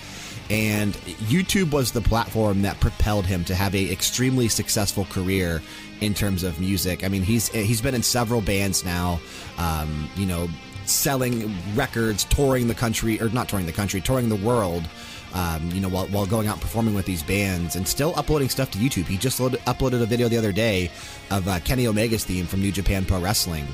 And YouTube was the platform that propelled him to have a extremely successful career in terms of music. I mean, he's he's been in several bands now. Um, you know, selling records, touring the country, or not touring the country, touring the world um, you know, while, while going out and performing with these bands and still uploading stuff to YouTube. He just loaded, uploaded a video the other day of uh, Kenny Omega's theme from New Japan Pro Wrestling.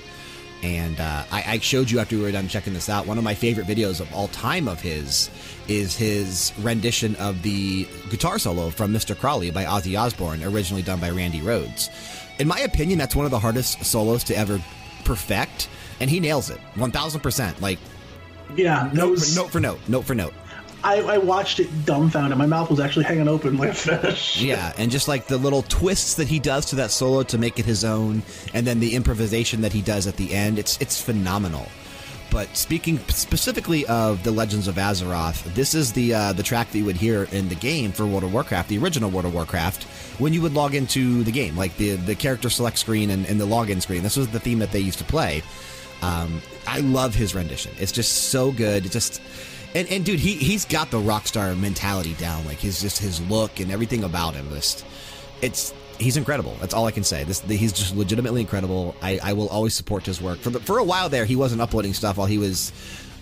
And uh, I, I, showed you after we were done checking this out. One of my favorite videos of all time of his is his rendition of the guitar solo from Mr. Crowley by Ozzy Osbourne, originally done by Randy Rhoads. In my opinion, that's one of the hardest solos to ever perfect, and he nails it 1000%. Like, yeah, note, was... note for note, note for note. I, I, watched it dumbfounded. My mouth was actually hanging open like a fish. Yeah, and just like the little twists that he does to that solo to make it his own, and then the improvisation that he does at the end, it's it's phenomenal. But speaking specifically of the Legends of Azeroth, this is the uh, the track that you would hear in the game for World of Warcraft, the original World of Warcraft, when you would log into the game, like the the character select screen and, and the login screen. This was the theme that they used to play. Um, I love his rendition. It's just so good. It just and, and dude, he he's got the rock star mentality down. Like his just his look and everything about him. Just it's he's incredible. That's all I can say. This he's just legitimately incredible. I, I will always support his work. For the, for a while there, he wasn't uploading stuff while he was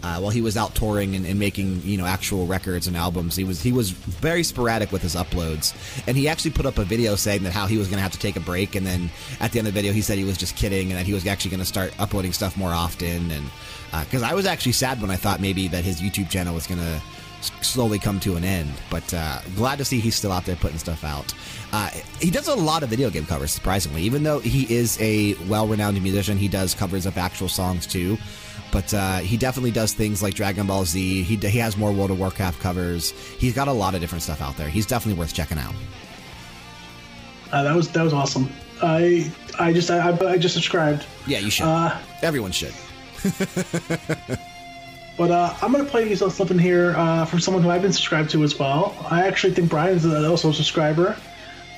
uh, while he was out touring and, and, making you know actual records and albums. He was he was very sporadic with his uploads, and he actually put up a video saying that how he was going to have to take a break, and then at the end of the video, he said he was just kidding and that he was actually going to start uploading stuff more often and because uh, I was actually sad when I thought maybe that his YouTube channel was going to slowly come to an end. But uh, glad to see he's still out there putting stuff out. Uh, he does a lot of video game covers, surprisingly. Even though he is a well renowned musician, he does covers of actual songs too. But uh, he definitely does things like Dragon Ball Z. He, he has more World of Warcraft covers. He's got a lot of different stuff out there. He's definitely worth checking out. Uh, that was that was awesome. I I just I, I just subscribed. Yeah, you should. Uh, Everyone should. but uh, I'm going to play you something here uh, from someone who I've been subscribed to as well. I actually think Brian's also a subscriber.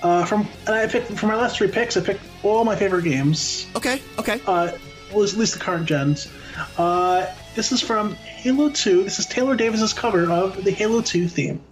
Uh, from and I picked for my last three picks, I picked all my favorite games. Okay, okay. Uh, well, at least the current gens. Uh, this is from Halo 2. This is Taylor Davis's cover of the Halo 2 theme.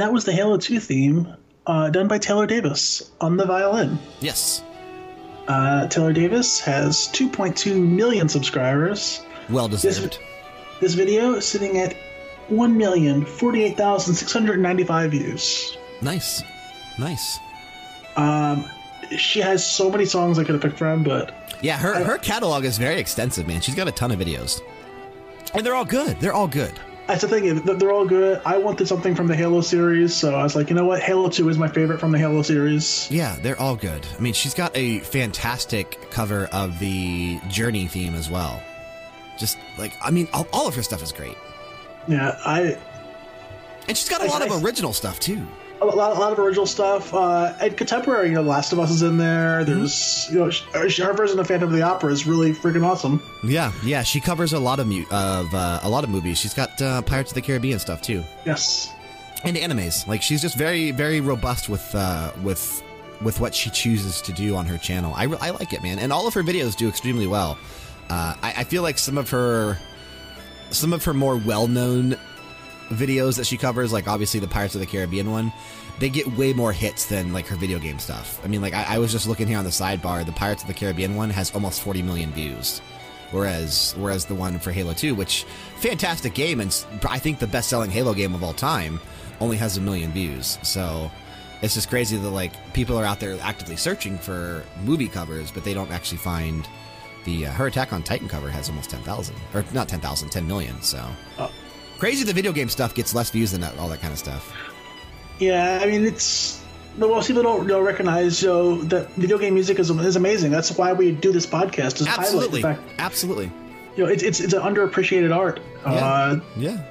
And that was the Halo 2 theme uh, done by Taylor Davis on the violin. Yes. Uh, Taylor Davis has 2.2 million subscribers. Well deserved. This video is sitting at 1,048,695 views. Nice. Nice. Um, she has so many songs I could have picked from, but Yeah, her, her catalog is very extensive, man. She's got a ton of videos. And they're all good. They're all good. That's the thing. They're all good. I wanted something from the Halo series, so I was like, you know what? Halo 2 is my favorite from the Halo series. Yeah, they're all good. I mean, she's got a fantastic cover of the Journey theme as well. Just like, I mean, all, all of her stuff is great. Yeah, I And she's got a lot I- of original stuff too. A lot, a lot of original stuff uh, and contemporary. You know, Last of Us is in there. There's you know her version of Phantom of the Opera is really freaking awesome. Yeah, yeah. She covers a lot of mu- of uh, a lot of movies. She's got uh, Pirates of the Caribbean stuff too, Yes. and animes. Like she's just very very robust with uh, with with what she chooses to do on her channel. I, I like it, man, and all of her videos do extremely well. Uh, I, I feel like some of her some of her more well known videos that she covers, like obviously the Pirates of the Caribbean one, they get way more hits than like her video game stuff. I mean, like I, I was just looking here on the sidebar, the Pirates of the Caribbean one has almost 40 million views. Whereas, whereas the one for Halo 2, which fantastic game and I think the best-selling Halo game of all time, only has a million views. So it's just crazy that like people are out there actively searching for movie covers, but they don't actually find the uh, her Attack on Titan cover has almost 10,000 or not 10,000, 10 million. So crazy the video game stuff gets less views than that, all that kind of stuff. Yeah, I mean it's. But most people don't, don't recognize, you know, that video game music is, is amazing. That's why we do this podcast. To Absolutely, Highlight the fact, absolutely. you know, it's it's, it's an underappreciated art. Uh, Yeah.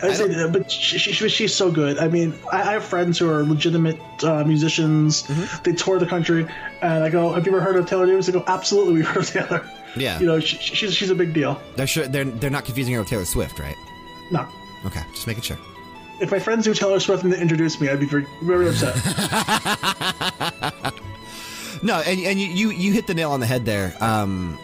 Say, but she, she, she's so good. I mean, I, I have friends who are legitimate uh, musicians. Mm-hmm. They tour the country, and I go, "Have you ever heard of Taylor Davis?" They go, "Absolutely, we've heard of Taylor." Yeah. You know, she, she's she's a big deal. They're sure they're they're not confusing her with Taylor Swift, right? No, Okay, just making sure. if my friends knew Taylor Swift and they introduced me, I'd be very, very upset. No, and and you, you you hit the nail on the head there. Um,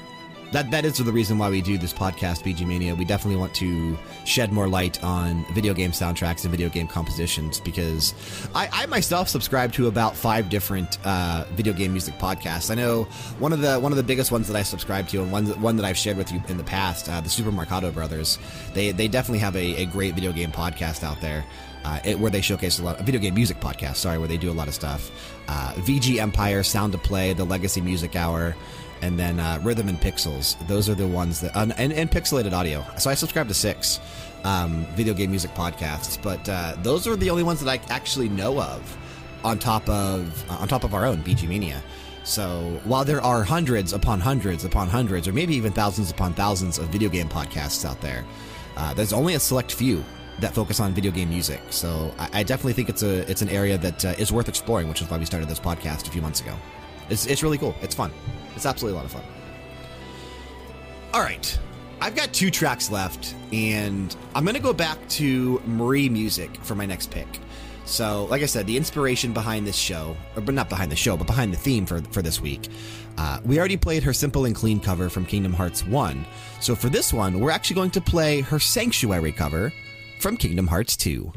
that that is the reason why we do this podcast, BG Mania. We definitely want to shed more light on video game soundtracks and video game compositions because I, I myself subscribe to about five different uh, video game music podcasts. I know one of the one of the biggest ones that I subscribe to, and one one that I've shared with you in the past, uh, the Super Marcato Brothers. They they definitely have a, a great video game podcast out there. Uh, it, where they showcase a lot of video game music podcast, sorry, where they do a lot of stuff. Uh, VG Empire, Sound to Play, the Legacy Music Hour, and then uh, Rhythm and Pixels. Those are the ones that, and, and, and Pixelated Audio. So I subscribe to six um, video game music podcasts, but uh, those are the only ones that I actually know of on top of uh, on top of our own BG Mania. So while there are hundreds upon hundreds upon hundreds, or maybe even thousands upon thousands of video game podcasts out there, uh, there's only a select few that focus on video game music. So I, I definitely think it's a it's an area that uh, is worth exploring, which is why we started this podcast a few months ago. It's it's really cool. It's fun. It's absolutely a lot of fun. All right. I've got two tracks left, and I'm going to go back to Marie music for my next pick. So, like I said, the inspiration behind this show, or but not behind the show, but behind the theme for, for this week, uh, we already played her Simple and Clean cover from Kingdom Hearts 1. So, for this one, we're actually going to play her Sanctuary cover from Kingdom Hearts 2.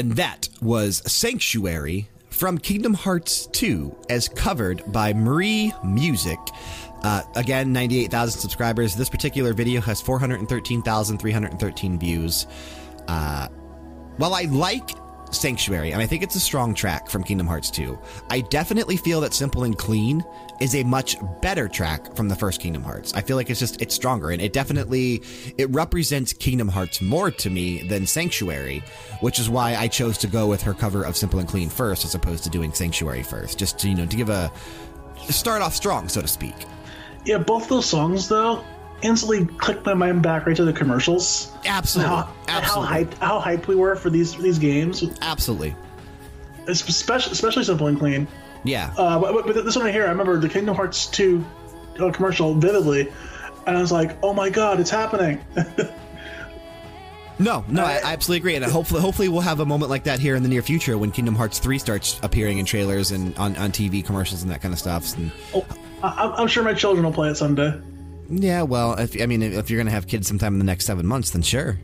And that was Sanctuary from Kingdom Hearts 2, as covered by Marie Music. Uh, again, 98,000 subscribers. This particular video has 413,313 views. Uh, while I like Sanctuary, and I think it's a strong track from Kingdom Hearts 2, I definitely feel that Simple and Clean is a much better track from the first Kingdom Hearts. I feel like it's just, it's stronger, and it definitely, it represents Kingdom Hearts more to me than Sanctuary, which is why I chose to go with her cover of Simple and Clean first, as opposed to doing Sanctuary first, just to, you know, to give a, start off strong, so to speak. Yeah, both those songs though instantly clicked my mind back right to the commercials. Absolutely, How, absolutely, how hyped how hyped we were for these for these games, absolutely. especially especially simple and clean. Yeah, Uh, but, but this one right here, I remember the Kingdom Hearts 2 uh, commercial vividly, and I was like, "Oh my god, it's happening!" No, no, I, I absolutely agree, and hopefully, hopefully, we'll have a moment like that here in the near future when Kingdom Hearts three starts appearing in trailers and on, on TV commercials and that kind of stuff. And oh, I'm sure my children will play it someday. Yeah, well, if I mean, if you're gonna have kids sometime in the next seven months, then sure,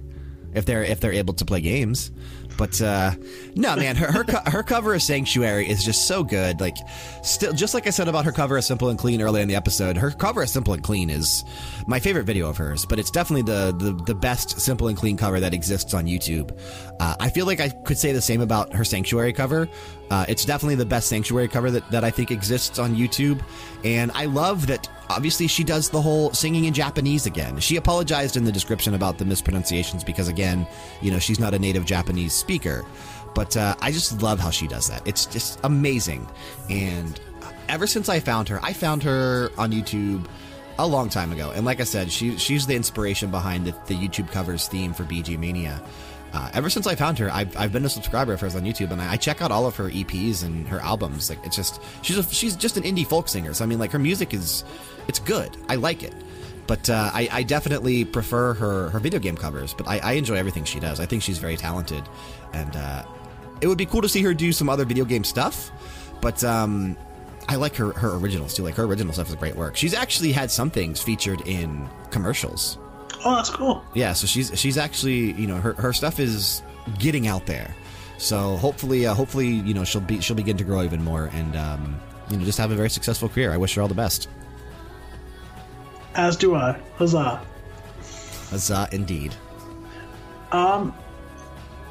if they're if they're able to play games. But uh, no, man, her her, co- her cover of Sanctuary is just so good. Like, still, just like I said about her cover of Simple and Clean earlier in the episode, her cover of Simple and Clean is my favorite video of hers. But it's definitely the the, the best Simple and Clean cover that exists on YouTube. Uh, I feel like I could say the same about her Sanctuary cover. Uh, it's definitely the best Sanctuary cover that, that I think exists on YouTube. And I love that obviously she does the whole singing in Japanese again. She apologized in the description about the mispronunciations because, again, you know, she's not a native Japanese speaker. But uh, I just love how she does that. It's just amazing. And ever since I found her, I found her on YouTube a long time ago. And like I said, she, she's the inspiration behind the, the YouTube covers theme for BG Mania. Uh, ever since I found her, I've, I've been a subscriber of hers on YouTube, and I, I check out all of her EPs and her albums. Like it's just she's a, she's just an indie folk singer. So I mean, like her music is it's good. I like it, but uh, I, I definitely prefer her her video game covers. But I, I enjoy everything she does. I think she's very talented, and uh, it would be cool to see her do some other video game stuff. But um, I like her her originals too. Like her original stuff is great work. She's actually had some things featured in commercials. Oh, that's cool. Yeah, so she's she's actually you know her, her stuff is getting out there. So hopefully uh, hopefully you know she'll be she'll begin to grow even more and um, you know just have a very successful career. I wish her all the best. As do I. Huzzah. Huzzah, indeed.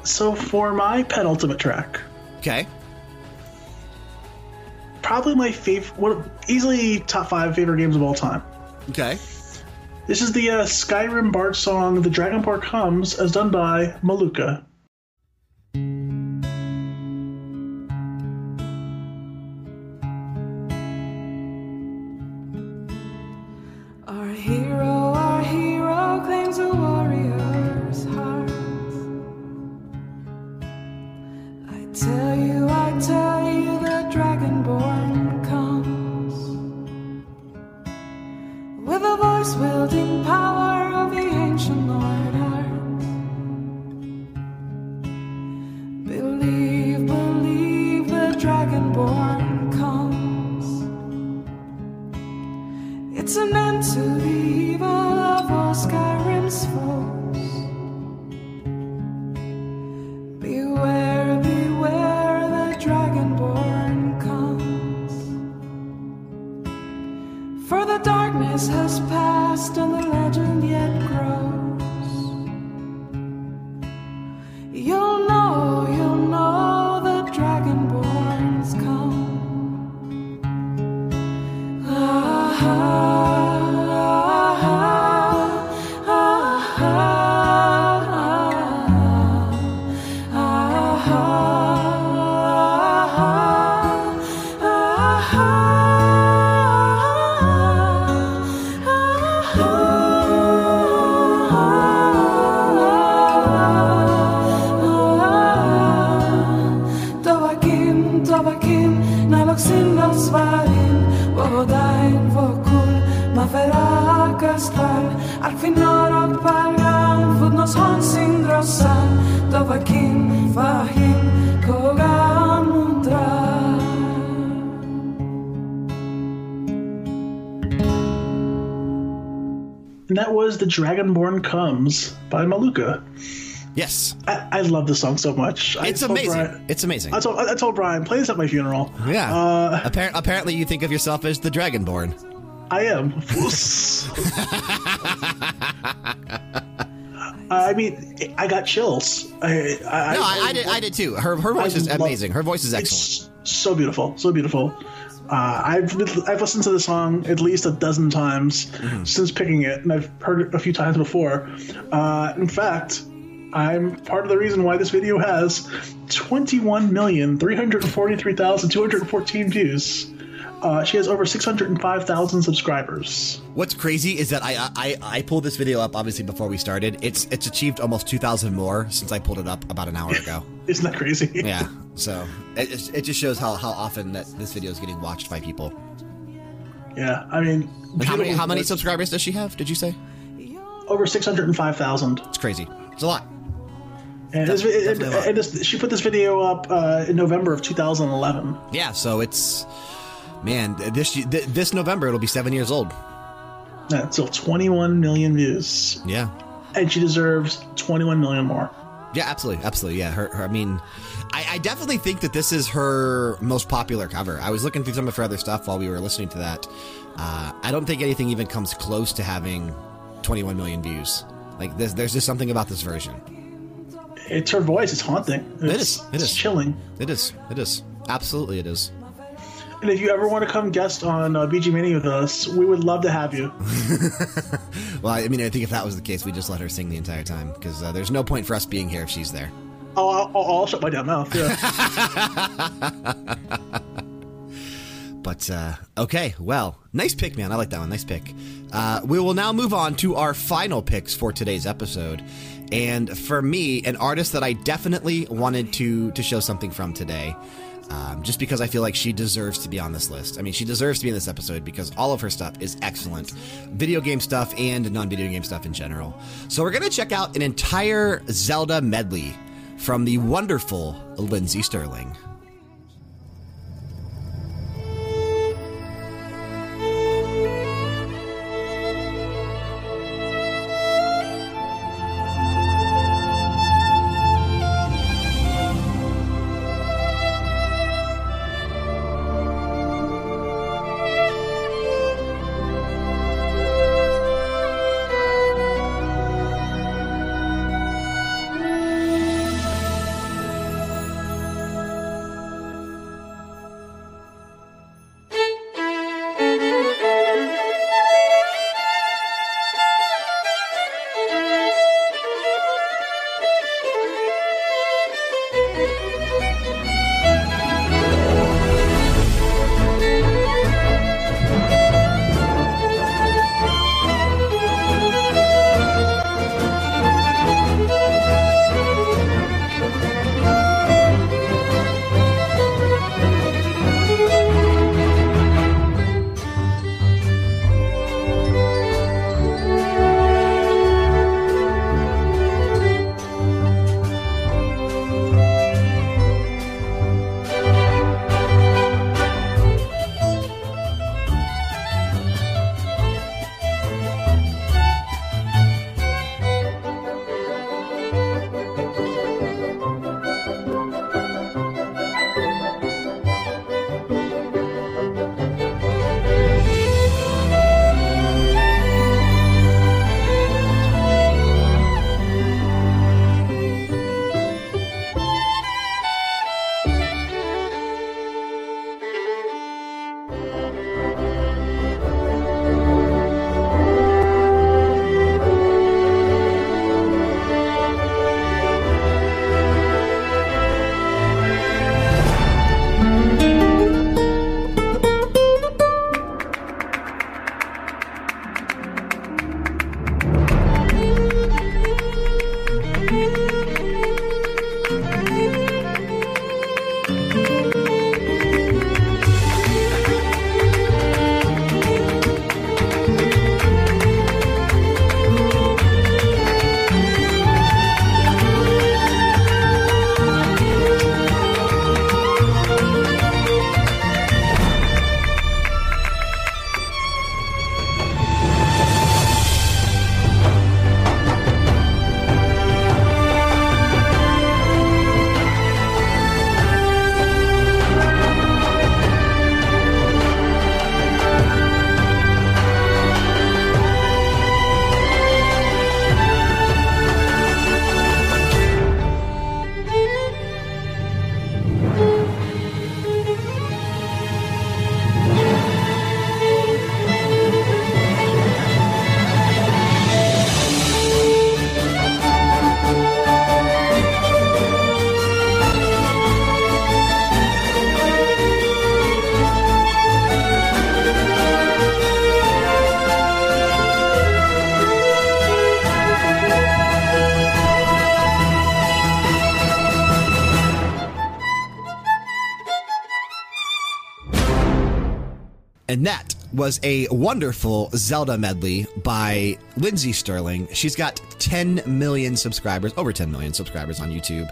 So for my penultimate track, Okay. probably my favorite, one, easily top five favorite games of all time. Okay. This is the uh, Skyrim Bard song "The Dragonborn Comes," as done by Malukah. Our hero, our hero claims a tell you, I tell you, the dragonborn comes with a voice wielding power of the ancient Lord Earth. Believe, believe, the dragonborn comes. It's an end to the evil of all Skyrim's. And mafera kastal Alfinor og pargan, fudnos honsin drossan Davakin, fahim, kogan mundrar And that was "The Dragonborn Comes" by Malukah. Yes, I, I love this song so much. It's told amazing. Brian- it's amazing. I told, I told Brian, play this at my funeral. yeah. Uh, Appar- apparently, you think of yourself as the Dragonborn. I am. I mean, I got chills. I, I, No, I, I did. I did too. Her her voice I is amazing. Her voice is excellent. It's so beautiful, so beautiful. Uh, I've I've listened to the song at least a dozen times Mm-hmm. since picking it, and I've heard it a few times before. Uh, in fact, I'm part of the reason why this video has 21,343,214 views. Uh, she has over 605,000 subscribers. What's crazy is that I, I I pulled this video up obviously before we started. It's it's achieved almost two thousand more since I pulled it up about an hour ago. Isn't that crazy? yeah, so it, it- just shows how, how often that this video is getting watched by people. Yeah, I mean, how many how many subscribers does she have? Did you say? Over 605,000. It's crazy. It's a lot. And, this, Def- and, definitely lot. and this, she put this video up uh, in November of 2011. Yeah, so it's man this this November it'll be seven years old. Yeah, so 21 million views. Yeah. And she deserves 21 million more. Yeah, absolutely, absolutely. Yeah, her, her I mean, I, I definitely think that this is her most popular cover. I was looking through some of her other stuff while we were listening to that. Uh, I don't think anything even comes close to having 21 million views. Like, there's, there's just something about this version. It's her voice. It's haunting. It's, is, it is. chilling. It is. It is. Absolutely, it is. And if you ever want to come guest on uh, BG Mini with us, we would love to have you. Well, I mean, I think if that was the case, we just let her sing the entire time because uh, there's no point for us being here if she's there. Oh, I'll, I'll, I'll shut my damn mouth. Yeah. But uh, okay, well, nice pick, man. I like that one. Nice pick. Uh, we will now move on to our final picks for today's episode. And for me, an artist that I definitely wanted to to show something from today, um, just because I feel like she deserves to be on this list. I mean, she deserves to be in this episode because all of her stuff is excellent, video game stuff and non-video game stuff in general. So we're gonna check out an entire Zelda medley from the wonderful Lindsey Stirling. Was a wonderful Zelda medley by Lindsey Stirling. She's got 10 million subscribers, over 10 million subscribers on YouTube.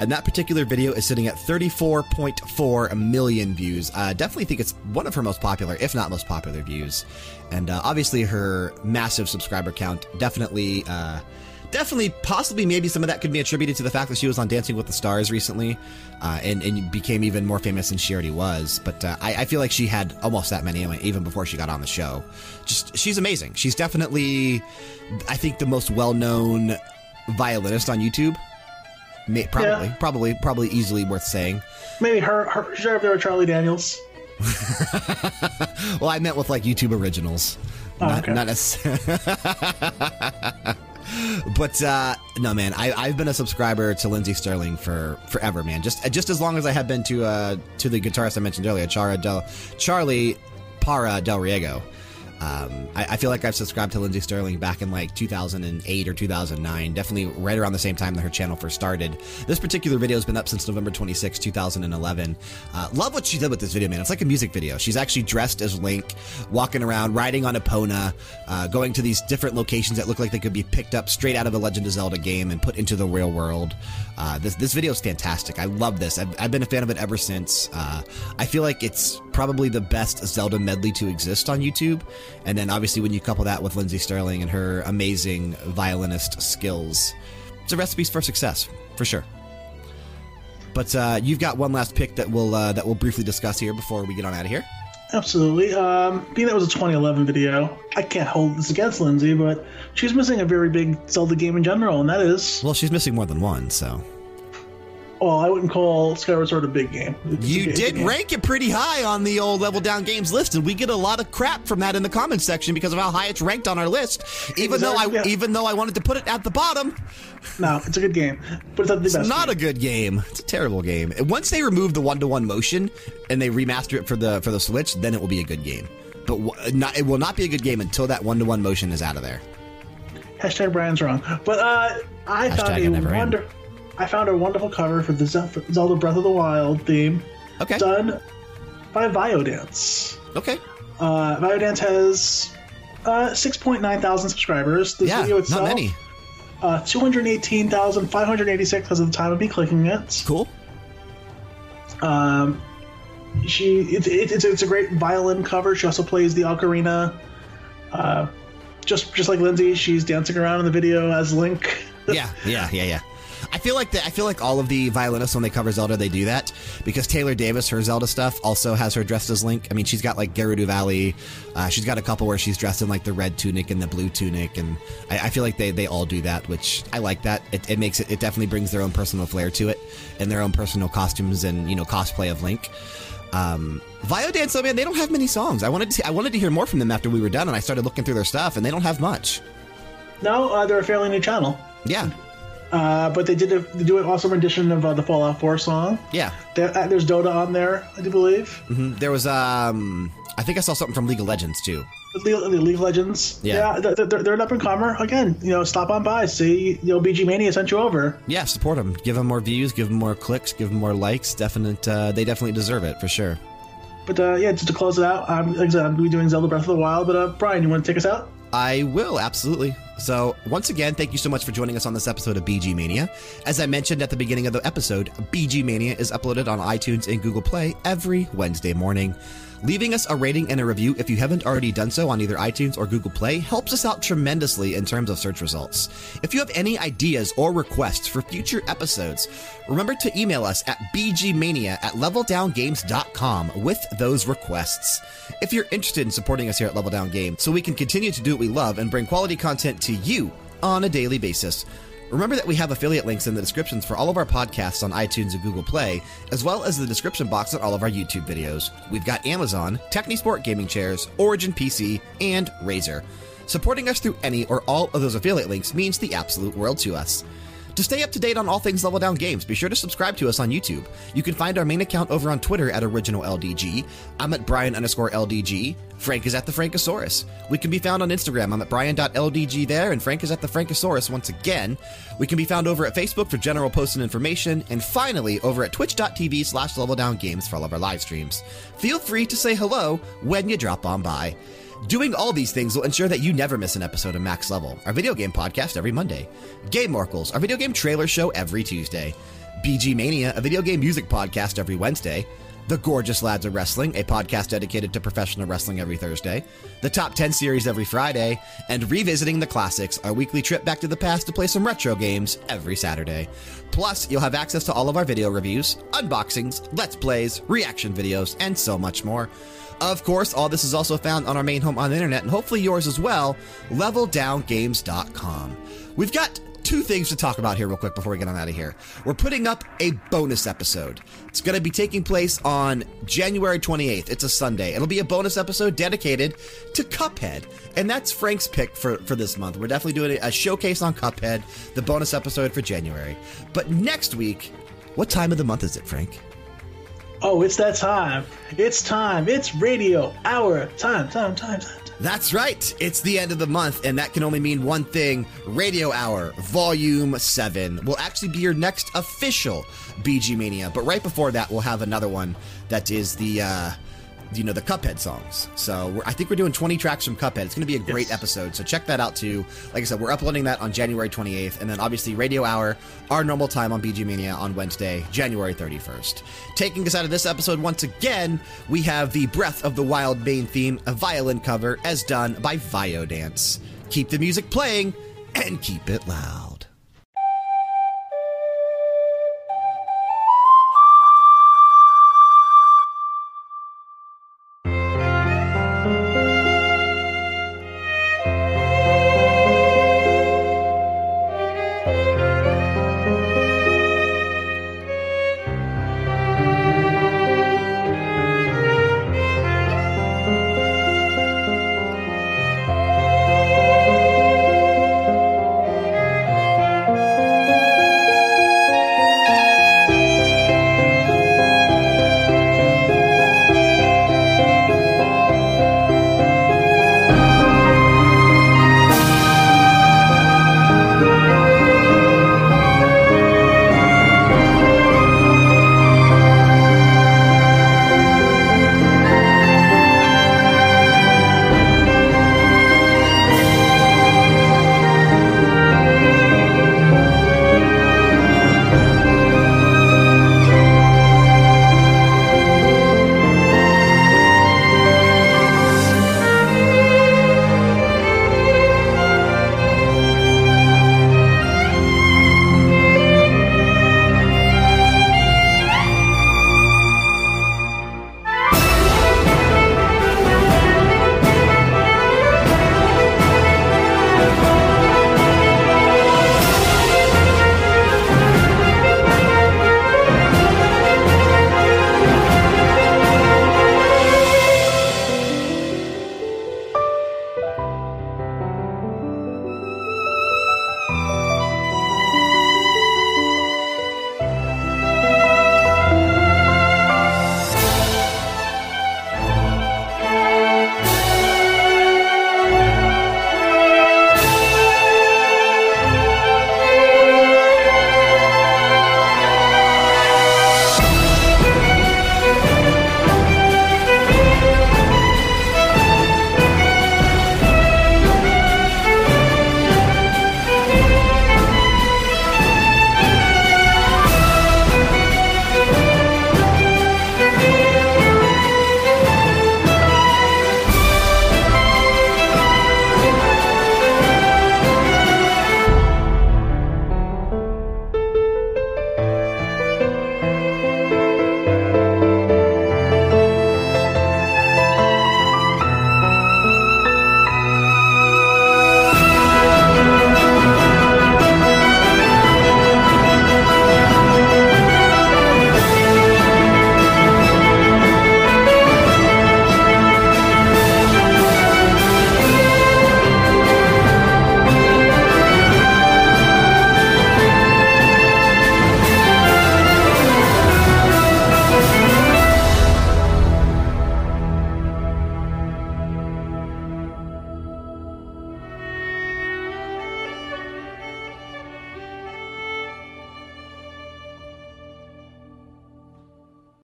And that particular video is sitting at 34.4 million views. Uh, definitely think it's one of her most popular, if not most popular views. And uh, obviously, her massive subscriber count definitely. Uh, definitely, possibly, maybe some of that could be attributed to the fact that she was on Dancing with the Stars recently uh, and, and became even more famous than she already was. But uh, I, I feel like she had almost that many even before she got on the show. Just, she's amazing. She's definitely, I think, the most well known violinist on YouTube. May, probably, Yeah. probably, probably easily worth saying. Maybe her, her right up there with Charlie Daniels. Well, I meant with like YouTube originals, Oh, not, okay. not necessarily. but uh, no, man, I, I've been a subscriber to Lindsey Stirling for forever, man. Just just as long as I have been to uh, to the guitarist I mentioned earlier, Chara Del Charlie Parra del Riego. Um, I, I feel like I've subscribed to Lindsey Stirling back in like 2008 or 2009, definitely right around the same time that her channel first started. This particular video has been up since November 26, 2011. Uh, love what she did with this video, man. It's like a music video. She's actually dressed as Link, walking around, riding on Epona, uh, going to these different locations that look like they could be picked up straight out of a Legend of Zelda game and put into the real world. Uh, this, this video is fantastic. I love this. I've, I've been a fan of it ever since. Uh, I feel like it's probably the best Zelda medley to exist on YouTube. And then obviously, when you couple that with Lindsey Stirling and her amazing violinist skills, it's a recipe for success, for sure. But uh, you've got one last pick that we'll uh, that we'll briefly discuss here before we get on out of here. Absolutely. Um, being that was a 2011 video, I can't hold this against Lindsey, but she's missing a very big Zelda game in general, and that is, Well, she's missing more than one, so well, I wouldn't call Skyward Sword a big game. It's you did game. rank it pretty high on the old level down games list, and we get a lot of crap from that in the comments section because of how high it's ranked on our list. Even though I yeah. even though I wanted to put it at the bottom, No, it's a good game, but it's not the best. It's not game. a good game. It's a terrible game. Once they remove the one-to-one motion and they remaster it for the for the Switch, then it will be a good game. But w- not, it will not be a good game until that one-to-one motion is out of there. Hashtag Brian's wrong. But uh, I Hashtag I a never am. I found a wonderful cover for the Zelda Breath of the Wild theme Okay. done by Viodance. Okay. Uh, Viodance has uh, 6.9 thousand subscribers. This Yeah. video Not itself, many. Uh, 218,586 as of the time of me clicking it. Cool. Um, she it's, it's it's it's a great violin cover. She also plays the ocarina. Uh, just just like Lindsey, she's dancing around in the video as Link. Yeah. Yeah. Yeah. Yeah. I feel like the, I feel like all of the violinists when they cover Zelda they do that because Taylor Davis her Zelda stuff also has her dressed as Link. I mean she's got like Gerudo Valley, uh, she's got a couple where she's dressed in like the red tunic and the blue tunic, and I, I feel like they, they all do that, which I like that. It, it makes it it definitely brings their own personal flair to it and their own personal costumes and you know cosplay of Link. Um, Viodance, though, man, they don't have many songs. I wanted to I wanted to hear more from them after we were done, and I started looking through their stuff, and they don't have much. No, uh, they're a fairly new channel. Yeah, Uh, but they did a, they do an awesome rendition of uh, the Fallout 4 song. yeah. There, uh, there's Dota on there, I do believe. Mhm. There was um, I think I saw something from League of Legends too. League, League of Legends. Yeah. they're, they're, they're an up and comer. Again, you know, stop on by. See, you know, BG Mania sent you over. Yeah, support them. Give them more views. Give them more clicks. Give them more likes. Definite. Uh, they definitely deserve it for sure. But uh, yeah, just to close it out, I'm, like I said, I'm going to be doing Zelda Breath of the Wild. But uh, Brian, you want to take us out? I will, absolutely. So, once again, thank you so much for joining us on this episode of BG Mania. As I mentioned at the beginning of the episode, BG Mania is uploaded on iTunes and Google Play every Wednesday morning. Leaving us a rating and a review if you haven't already done so on either iTunes or Google Play helps us out tremendously in terms of search results. If you have any ideas or requests for future episodes, remember to email us at bgmania at leveldowngames.com with those requests. If you're interested in supporting us here at Level Down Games so we can continue to do what we love and bring quality content to you on a daily basis, Remember that we have affiliate links in the descriptions for all of our podcasts on iTunes and Google Play, as well as the description box on all of our YouTube videos. We've got Amazon, Technisport Gaming Chairs, Origin PC, and Razer. Supporting us through any or all of those affiliate links means the absolute world to us. To stay up to date on all things Level Down Games, be sure to subscribe to us on YouTube. You can find our main account over on Twitter at OriginalLDG. I'm at Brian underscore LDG. Frank is at the Frankosaurus. We can be found on Instagram. I'm at Brian.LDG there, and Frank is at the Frankosaurus once again. We can be found over at Facebook for general posts and information, and finally over at twitch.tv slash level down games for all of our live streams. Feel free to say hello when you drop on by. Doing all these things will ensure that you never miss an episode of Max Level, our video game podcast every Monday. Game Oracles, our video game trailer show every Tuesday. BG Mania, a video game music podcast every Wednesday. The Gorgeous Lads of Wrestling, a podcast dedicated to professional wrestling every Thursday. The Top 10 series every Friday. And Revisiting the Classics, our weekly trip back to the past to play some retro games every Saturday. Plus, you'll have access to all of our video reviews, unboxings, let's plays, reaction videos, and so much more. Of course, all this is also found on our main home on the internet, and hopefully yours as well, leveldowngames.com. We've got two things to talk about here, real quick, before we get on out of here. We're putting up a bonus episode. It's going to be taking place on January 28th. It's a Sunday. It'll be a bonus episode dedicated to Cuphead. And that's Frank's pick for, for this month. We're definitely doing a showcase on Cuphead, the bonus episode for January. But next week, what time of the month is it, Frank? Oh, it's that time. It's time. It's radio hour. Time, time, time, time. That's right. It's the end of the month, and that can only mean one thing Radio Hour, Volume 7 will actually be your next official BG Mania. But right before that, we'll have another one that is the. Uh, you know, the Cuphead songs. So we're, I think we're doing 20 tracks from Cuphead. It's going to be a great episode. So check that out too. Like I said, we're uploading that on January 28th. And then obviously Radio Hour, our normal time on BG Mania on Wednesday, January 31st. Taking us out of this episode once again, we have the Breath of the Wild main theme, a violin cover as done by Viodance. Keep the music playing and keep it loud.